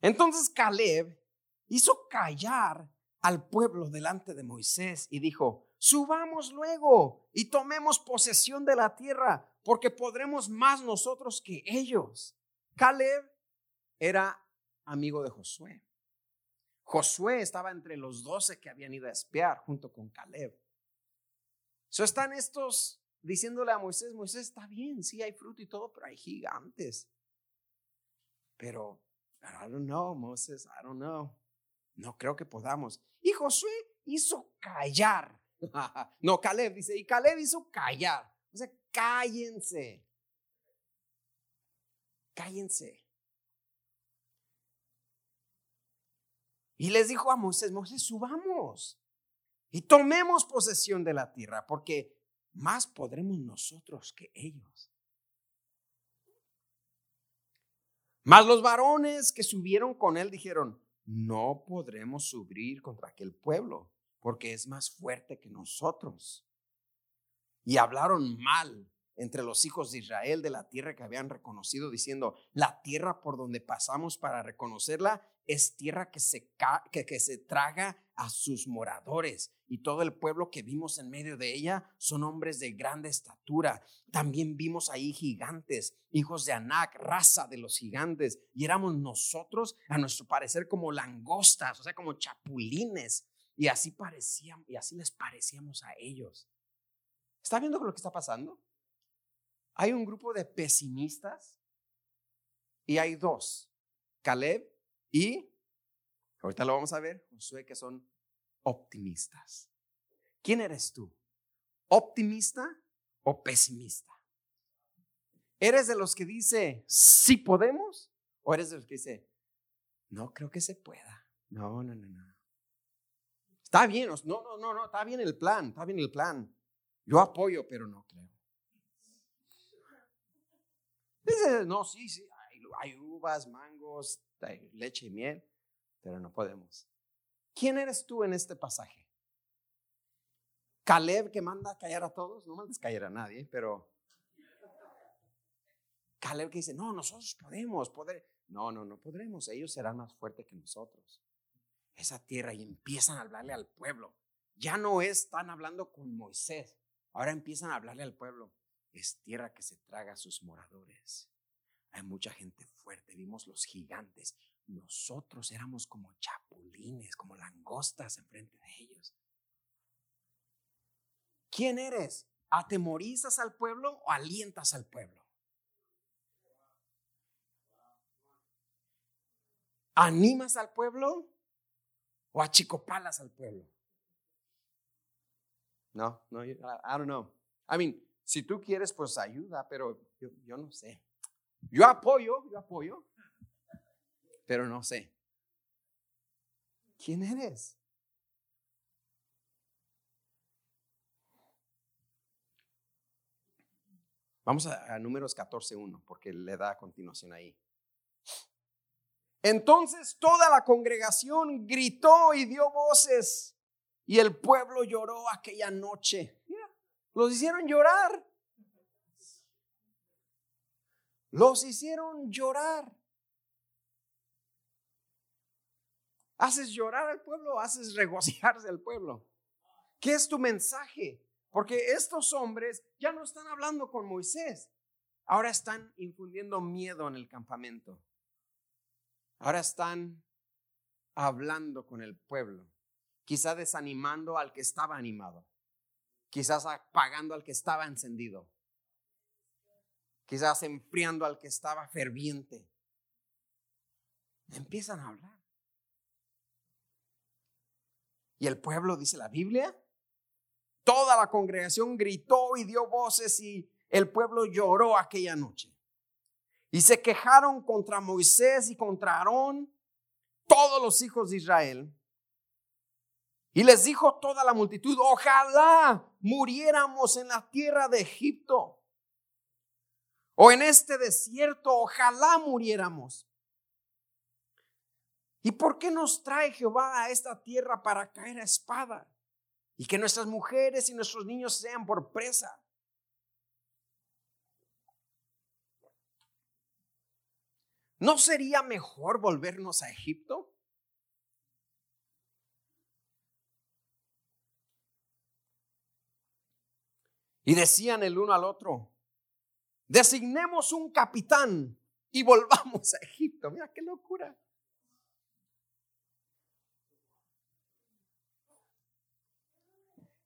Entonces Caleb hizo callar al pueblo delante de Moisés y dijo, subamos luego y tomemos posesión de la tierra, porque podremos más nosotros que ellos. Caleb era amigo de Josué. Josué estaba entre los doce que habían ido a espiar junto con Caleb. So están estos diciéndole a Moisés, Moisés está bien, sí hay fruto y todo, pero hay gigantes. Pero, I don't know, Moisés, I don't know. No creo que podamos. Y Josué hizo callar. no, Caleb dice, y Caleb hizo callar. Cállense. Cállense. Y les dijo a Moisés, Moisés, subamos y tomemos posesión de la tierra, porque más podremos nosotros que ellos. Mas los varones que subieron con él dijeron, no podremos subir contra aquel pueblo, porque es más fuerte que nosotros. Y hablaron mal entre los hijos de Israel de la tierra que habían reconocido, diciendo, la tierra por donde pasamos para reconocerla es tierra que se, que, que se traga a sus moradores. Y todo el pueblo que vimos en medio de ella son hombres de grande estatura. También vimos ahí gigantes, hijos de Anac, raza de los gigantes. Y éramos nosotros, a nuestro parecer, como langostas, o sea, como chapulines. Y así parecían, y así les parecíamos a ellos. ¿Está viendo lo que está pasando? Hay un grupo de pesimistas y hay dos, Caleb y, ahorita lo vamos a ver, Josué, que son optimistas. ¿Quién eres tú? ¿Optimista o pesimista? ¿Eres de los que dice, sí podemos? ¿O eres de los que dice, no creo que se pueda? No, no, no, no. Está bien, no, no, no, no, está bien el plan, está bien el plan. Yo apoyo, pero no creo. Dice, no, sí, sí, hay, uvas, mangos, leche y miel, pero no podemos. ¿Quién eres tú en este pasaje? Caleb que manda a callar a todos, no mandes callar a nadie, pero Caleb que dice, no, nosotros podemos, poder. No, no, no podremos, ellos serán más fuertes que nosotros. Esa tierra y empiezan a hablarle al pueblo. Ya no están hablando con Moisés, ahora empiezan a hablarle al pueblo. Es tierra que se traga a sus moradores. Hay mucha gente fuerte, vimos los gigantes, nosotros éramos como chapulines, como langostas enfrente de ellos. ¿Quién eres? ¿Atemorizas al pueblo o alientas al pueblo? ¿Animas al pueblo o achicopalas al pueblo? No, no, I, don't know. I mean, si tú quieres, pues ayuda, pero yo no sé. Yo apoyo, yo apoyo, pero no sé. ¿Quién eres? Vamos a, números 14.1, porque le da a continuación ahí. Entonces toda la congregación gritó y dio voces, y el pueblo lloró aquella noche. los hicieron llorar. Los hicieron llorar. ¿Haces llorar al pueblo haces regocijarse al pueblo? ¿Qué es tu mensaje? Porque estos hombres ya no están hablando con Moisés. Ahora están infundiendo miedo en el campamento. Ahora están hablando con el pueblo. Quizá desanimando al que estaba animado. Quizás apagando al que estaba encendido. Quizás enfriando al que estaba ferviente. Empiezan a hablar. Y el pueblo, dice la Biblia, toda la congregación gritó y dio voces y el pueblo lloró aquella noche. Y se quejaron contra Moisés y contra Aarón, todos los hijos de Israel. Y les dijo toda la multitud, ojalá muriéramos en la tierra de Egipto o en este desierto, ojalá muriéramos. ¿Y por qué nos trae Jehová a esta tierra para caer a espada? Y que nuestras mujeres y nuestros niños sean por presa. ¿No sería mejor volvernos a Egipto? Y decían el uno al otro, designemos un capitán y volvamos a Egipto. Mira qué locura.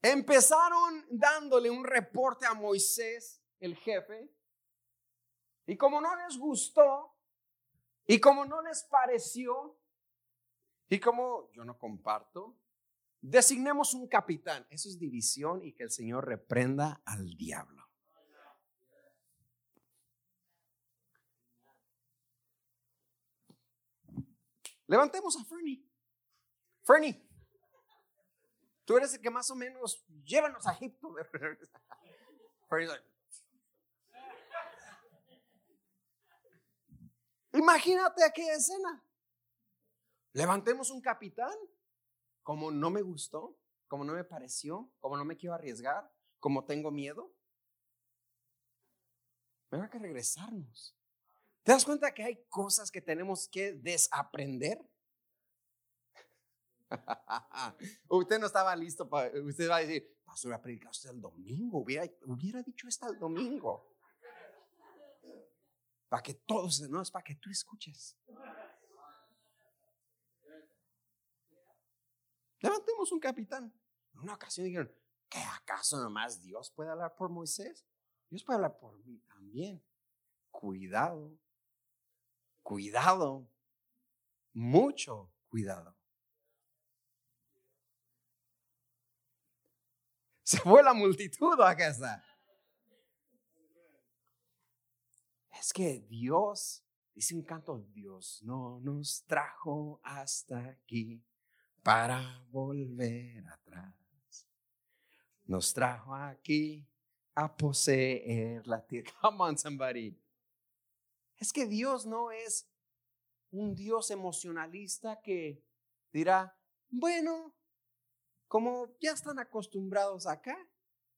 Empezaron dándole un reporte a Moisés, el jefe, y como no les gustó, y como no les pareció, y como yo no comparto, designemos un capitán. Eso es división y que el Señor reprenda al diablo. Levantemos a Fernie. Fernie, tú eres el que más o menos llévanos a Egipto. Imagínate aquella escena. Levantemos un capitán, como no me gustó, como no me pareció, como no me quiero arriesgar, como tengo miedo. Tengo que regresarnos. ¿Te das cuenta que hay cosas que tenemos que desaprender? usted no estaba listo para, usted va a decir, pastor, a predicar usted el domingo, hubiera, hubiera dicho esto el domingo. Para que todos, no, es para que tú escuches. Levantemos un capitán. En una ocasión dijeron, ¿qué acaso nomás Dios puede hablar por Moisés? Dios puede hablar por mí también. Cuidado Cuidado, mucho cuidado. Se fue la multitud a casa. Es que Dios, dice un canto, Dios no nos trajo hasta aquí para volver atrás. Nos trajo aquí a poseer la tierra. Come on, somebody. Es que Dios no es un Dios emocionalista que dirá, bueno, como ya están acostumbrados acá,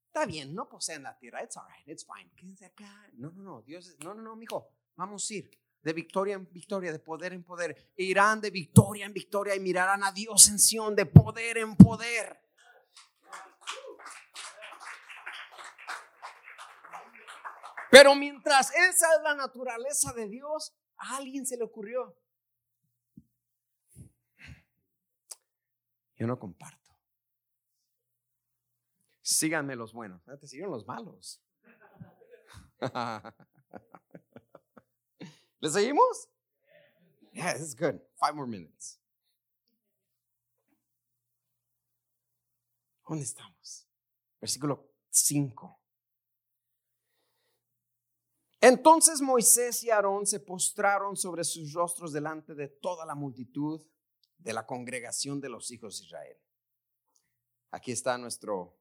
está bien, no poseen la tierra, it's alright, it's fine, quédense acá. No, no, no, Dios, no, no, no, mijo, vamos a ir de victoria en victoria, de poder en poder. irán de victoria en victoria y mirarán a Dios en Sion, de poder en poder. Pero mientras esa es la naturaleza de Dios, a alguien se le ocurrió. Yo no comparto. Síganme los buenos. Te siguen los malos. ¿Le seguimos? Yeah, this is good. Five more minutes. ¿Dónde estamos? Versículo 5. Entonces Moisés y Aarón se postraron sobre sus rostros delante de toda la multitud de la congregación de los hijos de Israel. Aquí está nuestro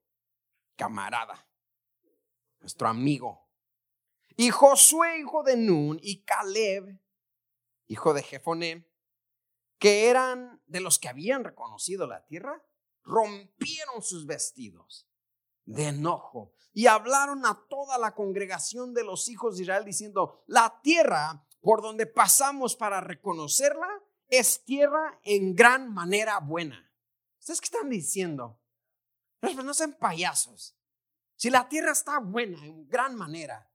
camarada, nuestro amigo. Y Josué, hijo de Nun, y Caleb, hijo de Jefoné, que eran de los que habían reconocido la tierra, rompieron sus vestidos de enojo y hablaron a toda la congregación de los hijos de Israel diciendo, la tierra por donde pasamos para reconocerla es tierra en gran manera buena. ¿Ustedes qué están diciendo? No, no sean payasos. Si la tierra está buena en gran manera,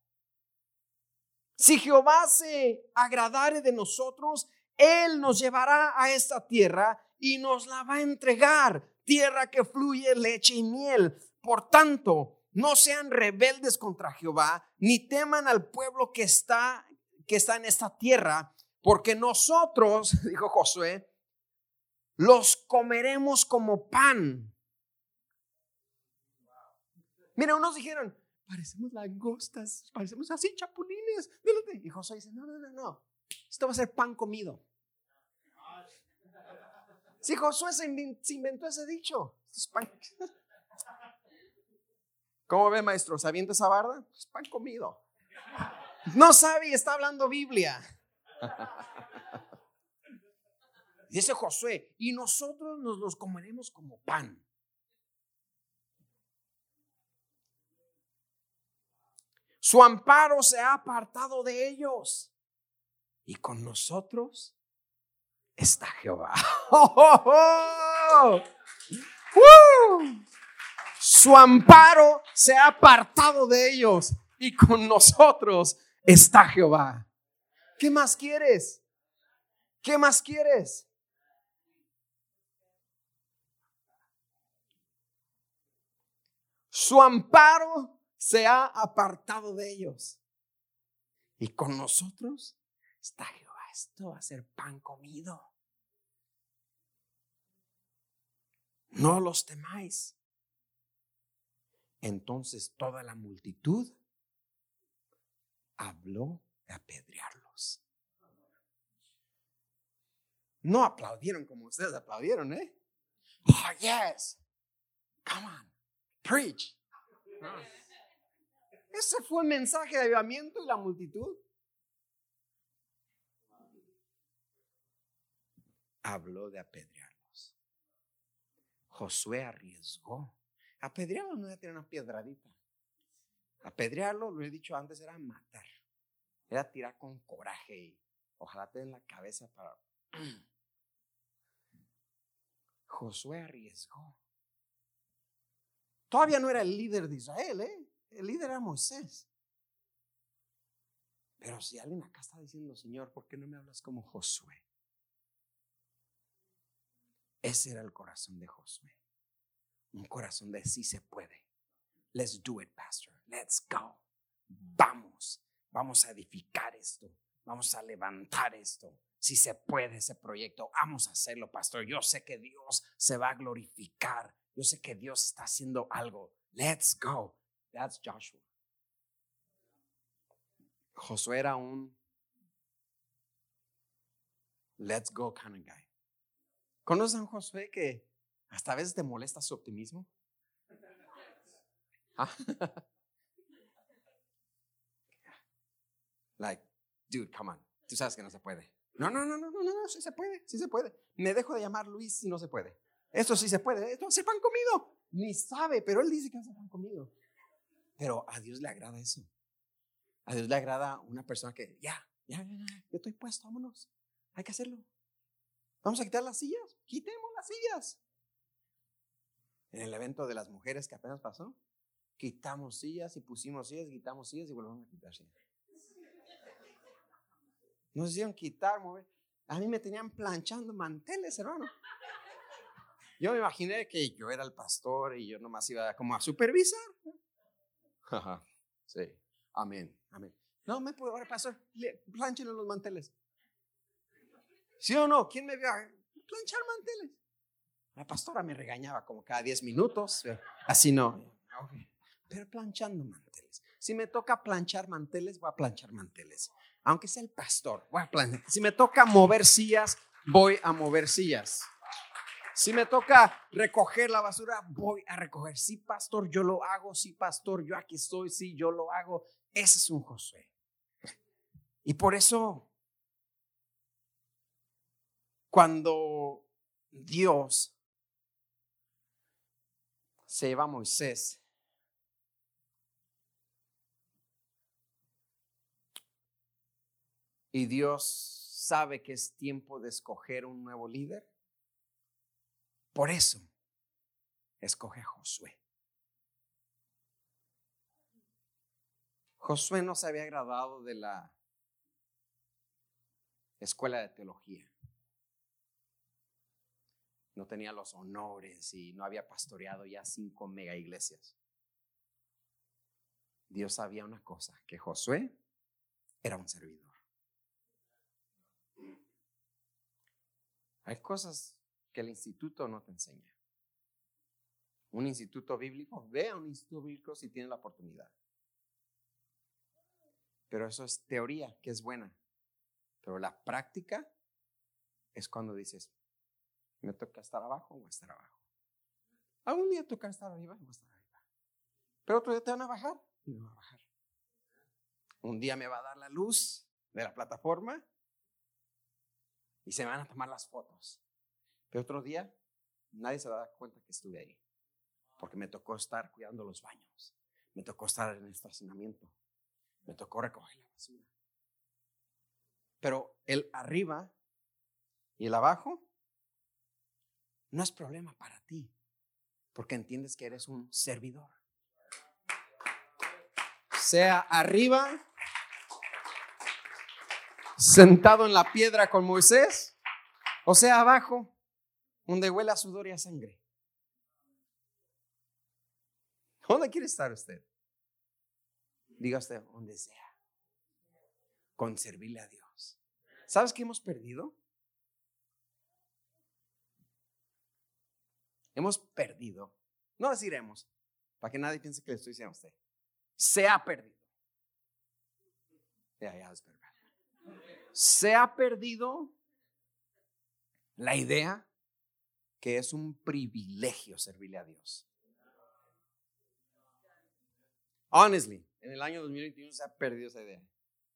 si Jehová se agradare de nosotros, Él nos llevará a esta tierra y nos la va a entregar, tierra que fluye leche y miel. Por tanto, no sean rebeldes contra Jehová, ni teman al pueblo que está, que está en esta tierra, porque nosotros, dijo Josué, los comeremos como pan. Mira, unos dijeron, parecemos langostas, parecemos así chapulines. Y Josué dice, no, no, no, no, esto va a ser pan comido. Si Josué se inventó ese dicho, es. ¿Cómo ve, maestro? ¿Se avienta esa barda? Pues pan comido. No sabe y está hablando Biblia. Dice Josué, y nosotros nos los comeremos como pan. Su amparo se ha apartado de ellos. Y con nosotros está Jehová. ¡Oh, su amparo se ha apartado de ellos y con nosotros está Jehová. ¿Qué más quieres? ¿Qué más quieres? Su amparo se ha apartado de ellos. Y con nosotros está Jehová. Esto va a ser pan comido. No los temáis. Entonces toda la multitud habló de apedrearlos. No aplaudieron como ustedes aplaudieron, ¿eh? Oh, yes. Come on. Preach. Ese fue el mensaje de avivamiento y la multitud. Habló de apedrearlos. Josué arriesgó. Apedrearlos no era tener una piedradita. Apedrearlo, lo he dicho antes, era matar. Era tirar con coraje y ojalá te la cabeza para... Josué arriesgó. Todavía no era el líder de Israel, ¿eh? El líder era Moisés. Pero si alguien acá está diciendo, Señor, ¿por qué no me hablas como Josué? Ese era el corazón de Josué. Un corazón de sí se puede. Let's do it, Pastor. Let's go. Vamos. Vamos a edificar esto. Vamos a levantar esto. Si se puede ese proyecto, vamos a hacerlo, pastor. Yo sé que Dios se va a glorificar. Yo sé que Dios está haciendo algo. Let's go. That's Joshua. Josué era un let's go kind of guy. ¿Conocen a Josué que hasta a veces te molesta su optimismo? Ah. like, dude, come on. Tú sabes que no se puede. No, no, no, no, no, no, sí se puede, sí se puede. Me dejo de llamar Luis si no se puede. Esto sí se puede, esto se pan comido. Ni sabe, pero él dice que se pan comido. Pero a Dios le agrada eso. A Dios le agrada una persona que, ya, ya, ya, yo estoy puesto, vámonos. Hay que hacerlo. Vamos a quitar las sillas. Quitemos las sillas. En el evento de las mujeres que apenas pasó, quitamos sillas y pusimos sillas, quitamos sillas y volvemos a quitar sillas. Nos hicieron quitar, mover. A mí me tenían planchando manteles, hermano. Yo me imaginé que yo era el pastor y yo nomás iba como a supervisar. Sí, amén, amén. No me puedo, ahora pastor, planchen los manteles. ¿Sí o no? ¿Quién me vio planchar manteles? La pastora me regañaba como cada 10 minutos. Así no. Pero planchando manteles. Si me toca planchar manteles, voy a planchar manteles. Aunque sea el pastor, voy a planchar. Si me toca mover sillas, voy a mover sillas. Si me toca recoger la basura, voy a recoger. Sí, pastor, yo lo hago. Sí, pastor, yo aquí estoy. Sí, yo lo hago. Ese es un Josué. Y por eso, cuando Dios se lleva a Moisés, y Dios sabe que es tiempo de escoger un nuevo líder, por eso, escoge a Josué. Josué no se había graduado de la escuela de teología. No tenía los honores y no había pastoreado ya cinco mega iglesias. Dios sabía una cosa, que Josué era un servidor. Hay cosas que el instituto no te enseña. Un instituto bíblico, ve a un instituto bíblico si tiene la oportunidad. Pero eso es teoría, que es buena. Pero la práctica es cuando dices, me toca estar abajo o estar abajo. Algún día toca estar arriba o estar arriba. Pero otro día te van a bajar y me va a bajar. Un día me va a dar la luz de la plataforma y se van a tomar las fotos. Pero otro día nadie se va a dar cuenta que estuve ahí. Porque me tocó estar cuidando los baños. Me tocó estar en el estacionamiento. Me tocó recoger la basura. Pero el arriba y el abajo no es problema para ti. Porque entiendes que eres un servidor. Sea arriba, sentado en la piedra con Moisés, o sea abajo, donde huele a sudor y a sangre. ¿Dónde quiere estar usted? Diga usted, donde sea. Con servirle a Dios. ¿Sabes qué hemos perdido? Hemos perdido. No deciremos, para que nadie piense que le estoy diciendo a usted. Se ha perdido. Ya, ya, es verdad. Se ha perdido la idea que es un privilegio servirle a Dios. Honestly, en el año 2021 se ha perdido esa idea.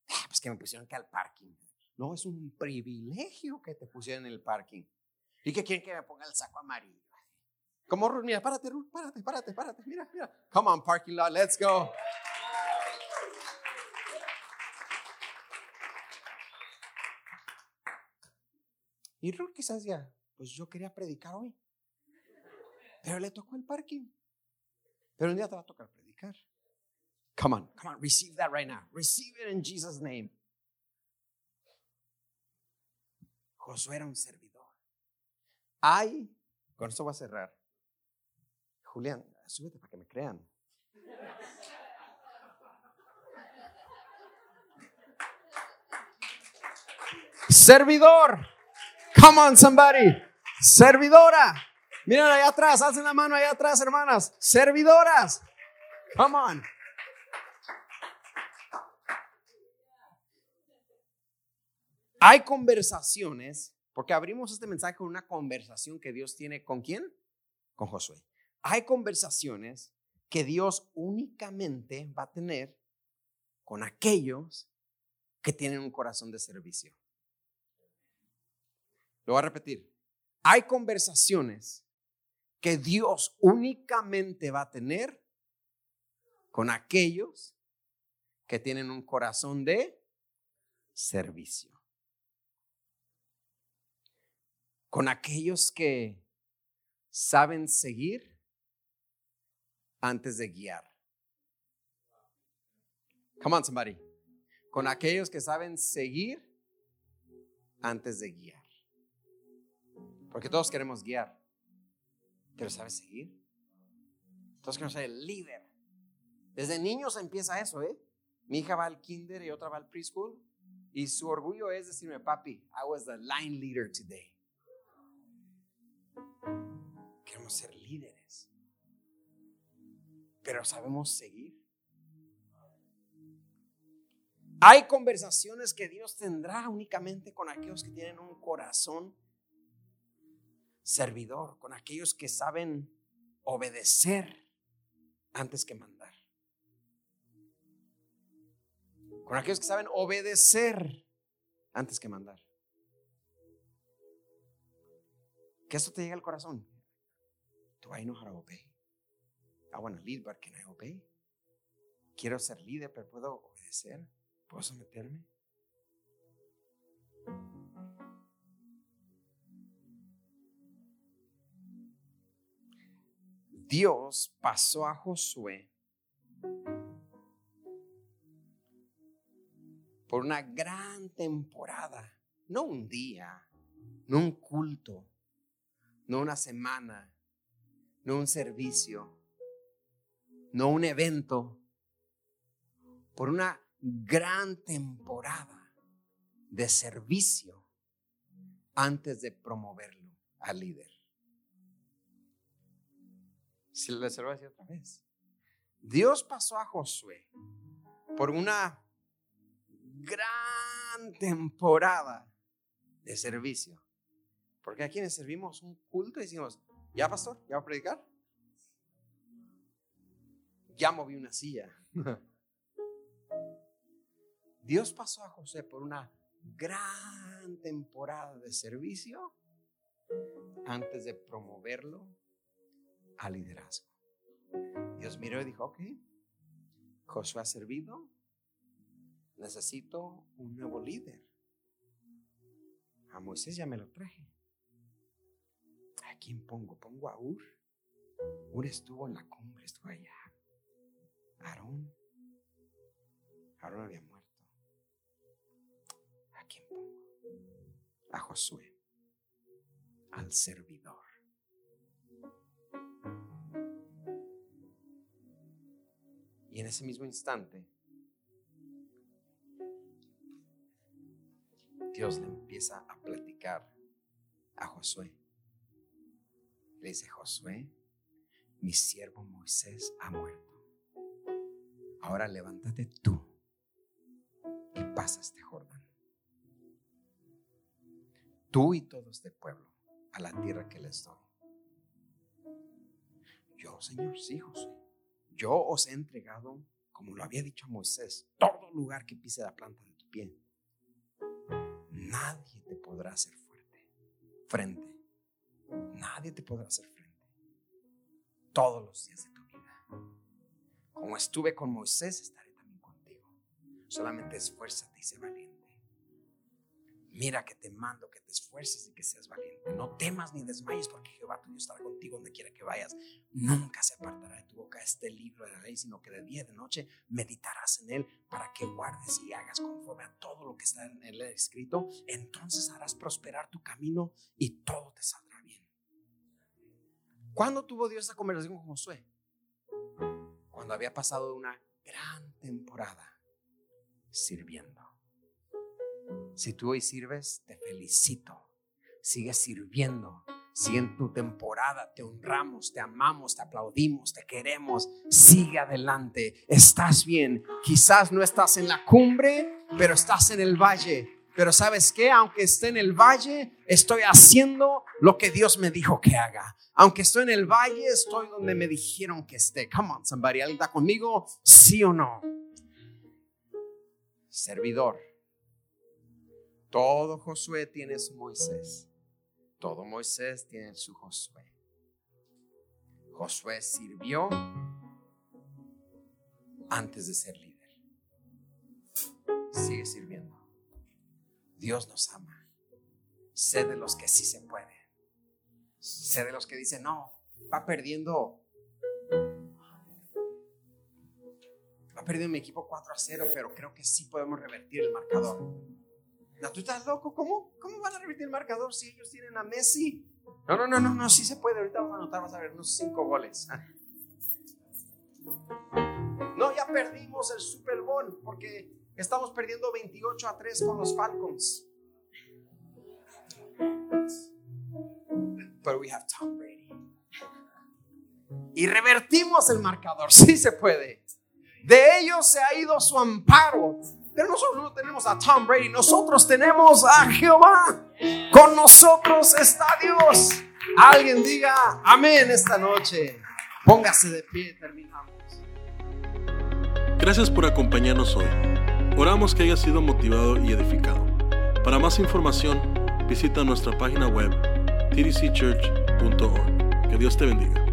Ah, pues que me pusieron que al parking. No, es un privilegio que te pusieron en el parking. ¿Y que quieren que me ponga el saco amarillo? Como Ruth, mira, párate, Ruth, párate, párate, párate, mira, mira. Come on, parking lot, let's go. Y Ruth quizás ya, pues yo quería predicar hoy. Pero le tocó el parking. Pero un día te va a tocar predicar. Come on, come on, receive that right now. Receive it in Jesus' name. Josué era un servidor. Hay, con esto voy a cerrar. Julián, súbete para que me crean. Servidor. Come on, somebody. Servidora. Miren allá atrás, alcen la mano allá atrás, hermanas. Servidoras. Come on. Hay conversaciones, porque abrimos este mensaje con una conversación que Dios tiene con quién? Con Josué. Hay conversaciones que Dios únicamente va a tener con aquellos que tienen un corazón de servicio. Lo voy a repetir. Hay conversaciones que Dios únicamente va a tener con aquellos que tienen un corazón de servicio. con aquellos que saben seguir antes de guiar. Come on, somebody. Con aquellos que saben seguir antes de guiar. Porque todos queremos guiar. Pero ¿sabes seguir? Todos queremos ser el líder. Desde niños empieza eso, ¿eh? Mi hija va al kinder y otra va al preschool. Y su orgullo es decirme, papi, I was the line leader today. Queremos ser líderes. Pero sabemos seguir. Hay conversaciones que Dios tendrá únicamente con aquellos que tienen un corazón servidor, con aquellos que saben obedecer antes que mandar. Con aquellos que saben obedecer antes que mandar. Que esto te llegue al corazón. Do I know how to obey? I want to lead, but can I obey? Quiero ser líder, pero puedo obedecer. ¿Puedo someterme? Dios pasó a Josué por una gran temporada, no un día, no un culto, no una semana, no un servicio, no un evento, por una gran temporada de servicio antes de promoverlo al líder. Si lo voy a decir otra vez. Dios pasó a Josué por una gran temporada de servicio. Porque a quienes servimos un culto decimos, ¿Ya, pastor? ¿Ya va a predicar? Ya moví una silla. Dios pasó a José por una gran temporada de servicio antes de promoverlo al liderazgo. Dios miró y dijo, ok, Josué ha servido, necesito un nuevo líder. A Moisés ya me lo traje. ¿A quién pongo? Pongo a Ur. Ur estuvo en la cumbre, estuvo allá. Aarón. Aarón había muerto. ¿A quién pongo? A Josué. Al servidor. Y en ese mismo instante, Dios le empieza a platicar a Josué. Le dice, Josué, mi siervo Moisés ha muerto. Ahora levántate tú y pasa este Jordán. Tú y todo este pueblo a la tierra que les doy. Yo, Señor, sí, Josué. Yo os he entregado, como lo había dicho a Moisés, todo lugar que pise la planta de tu pie nadie te podrá hacer fuerte, frente. Nadie te podrá hacer frente. Todos los días de tu vida. Como estuve con Moisés, estaré también contigo. Solamente esfuérzate y sé valiente. Mira que te mando que te esfuerces y que seas valiente. No temas ni desmayes porque Jehová tu Dios estará contigo donde quiera que vayas. Nunca se apartará de tu boca este libro de la ley, sino que de día y de noche meditarás en él para que guardes y hagas conforme a todo lo que está en él escrito. Entonces harás prosperar tu camino y todo te saldrá bien. ¿Cuándo tuvo Dios esa conversación con Josué? Cuando había pasado una gran temporada sirviendo. Si tú hoy sirves, te felicito. Sigue sirviendo. Sigue en tu temporada. Te honramos, te amamos, te aplaudimos, te queremos. Sigue adelante. Estás bien. Quizás no estás en la cumbre, pero estás en el valle. Pero sabes qué, aunque esté en el valle, estoy haciendo lo que Dios me dijo que haga. Aunque estoy en el valle, estoy donde me dijeron que esté. Come on, somebody, ¿alguien está conmigo? ¿Sí o no? Servidor. Todo Josué tiene su Moisés. Todo Moisés tiene su Josué. Josué sirvió antes de ser líder. Sigue sirviendo. Dios nos ama. Sé de los que sí se puede. Sé de los que dicen, no, va perdiendo. Va perdiendo mi equipo 4 a 0, pero creo que sí podemos revertir el marcador. ¿Tú estás loco? ¿Cómo, ¿Cómo van a revertir el marcador si ellos tienen a Messi? No, no, no, no, no, sí se puede. Ahorita vamos a anotar, vas a ver, unos cinco goles. No, ya perdimos el Super Bowl porque estamos perdiendo 28 a 3 con los Falcons. But we have Tom Brady. Y revertimos el marcador, sí se puede. De ellos se ha ido su amparo. Pero nosotros no tenemos a Tom Brady, nosotros tenemos a Jehová. Con nosotros está Dios. Alguien diga amén esta noche. Póngase de pie, terminamos. Gracias por acompañarnos hoy. Oramos que haya sido motivado y edificado. Para más información, visita nuestra página web tdcchurch.org. Que Dios te bendiga.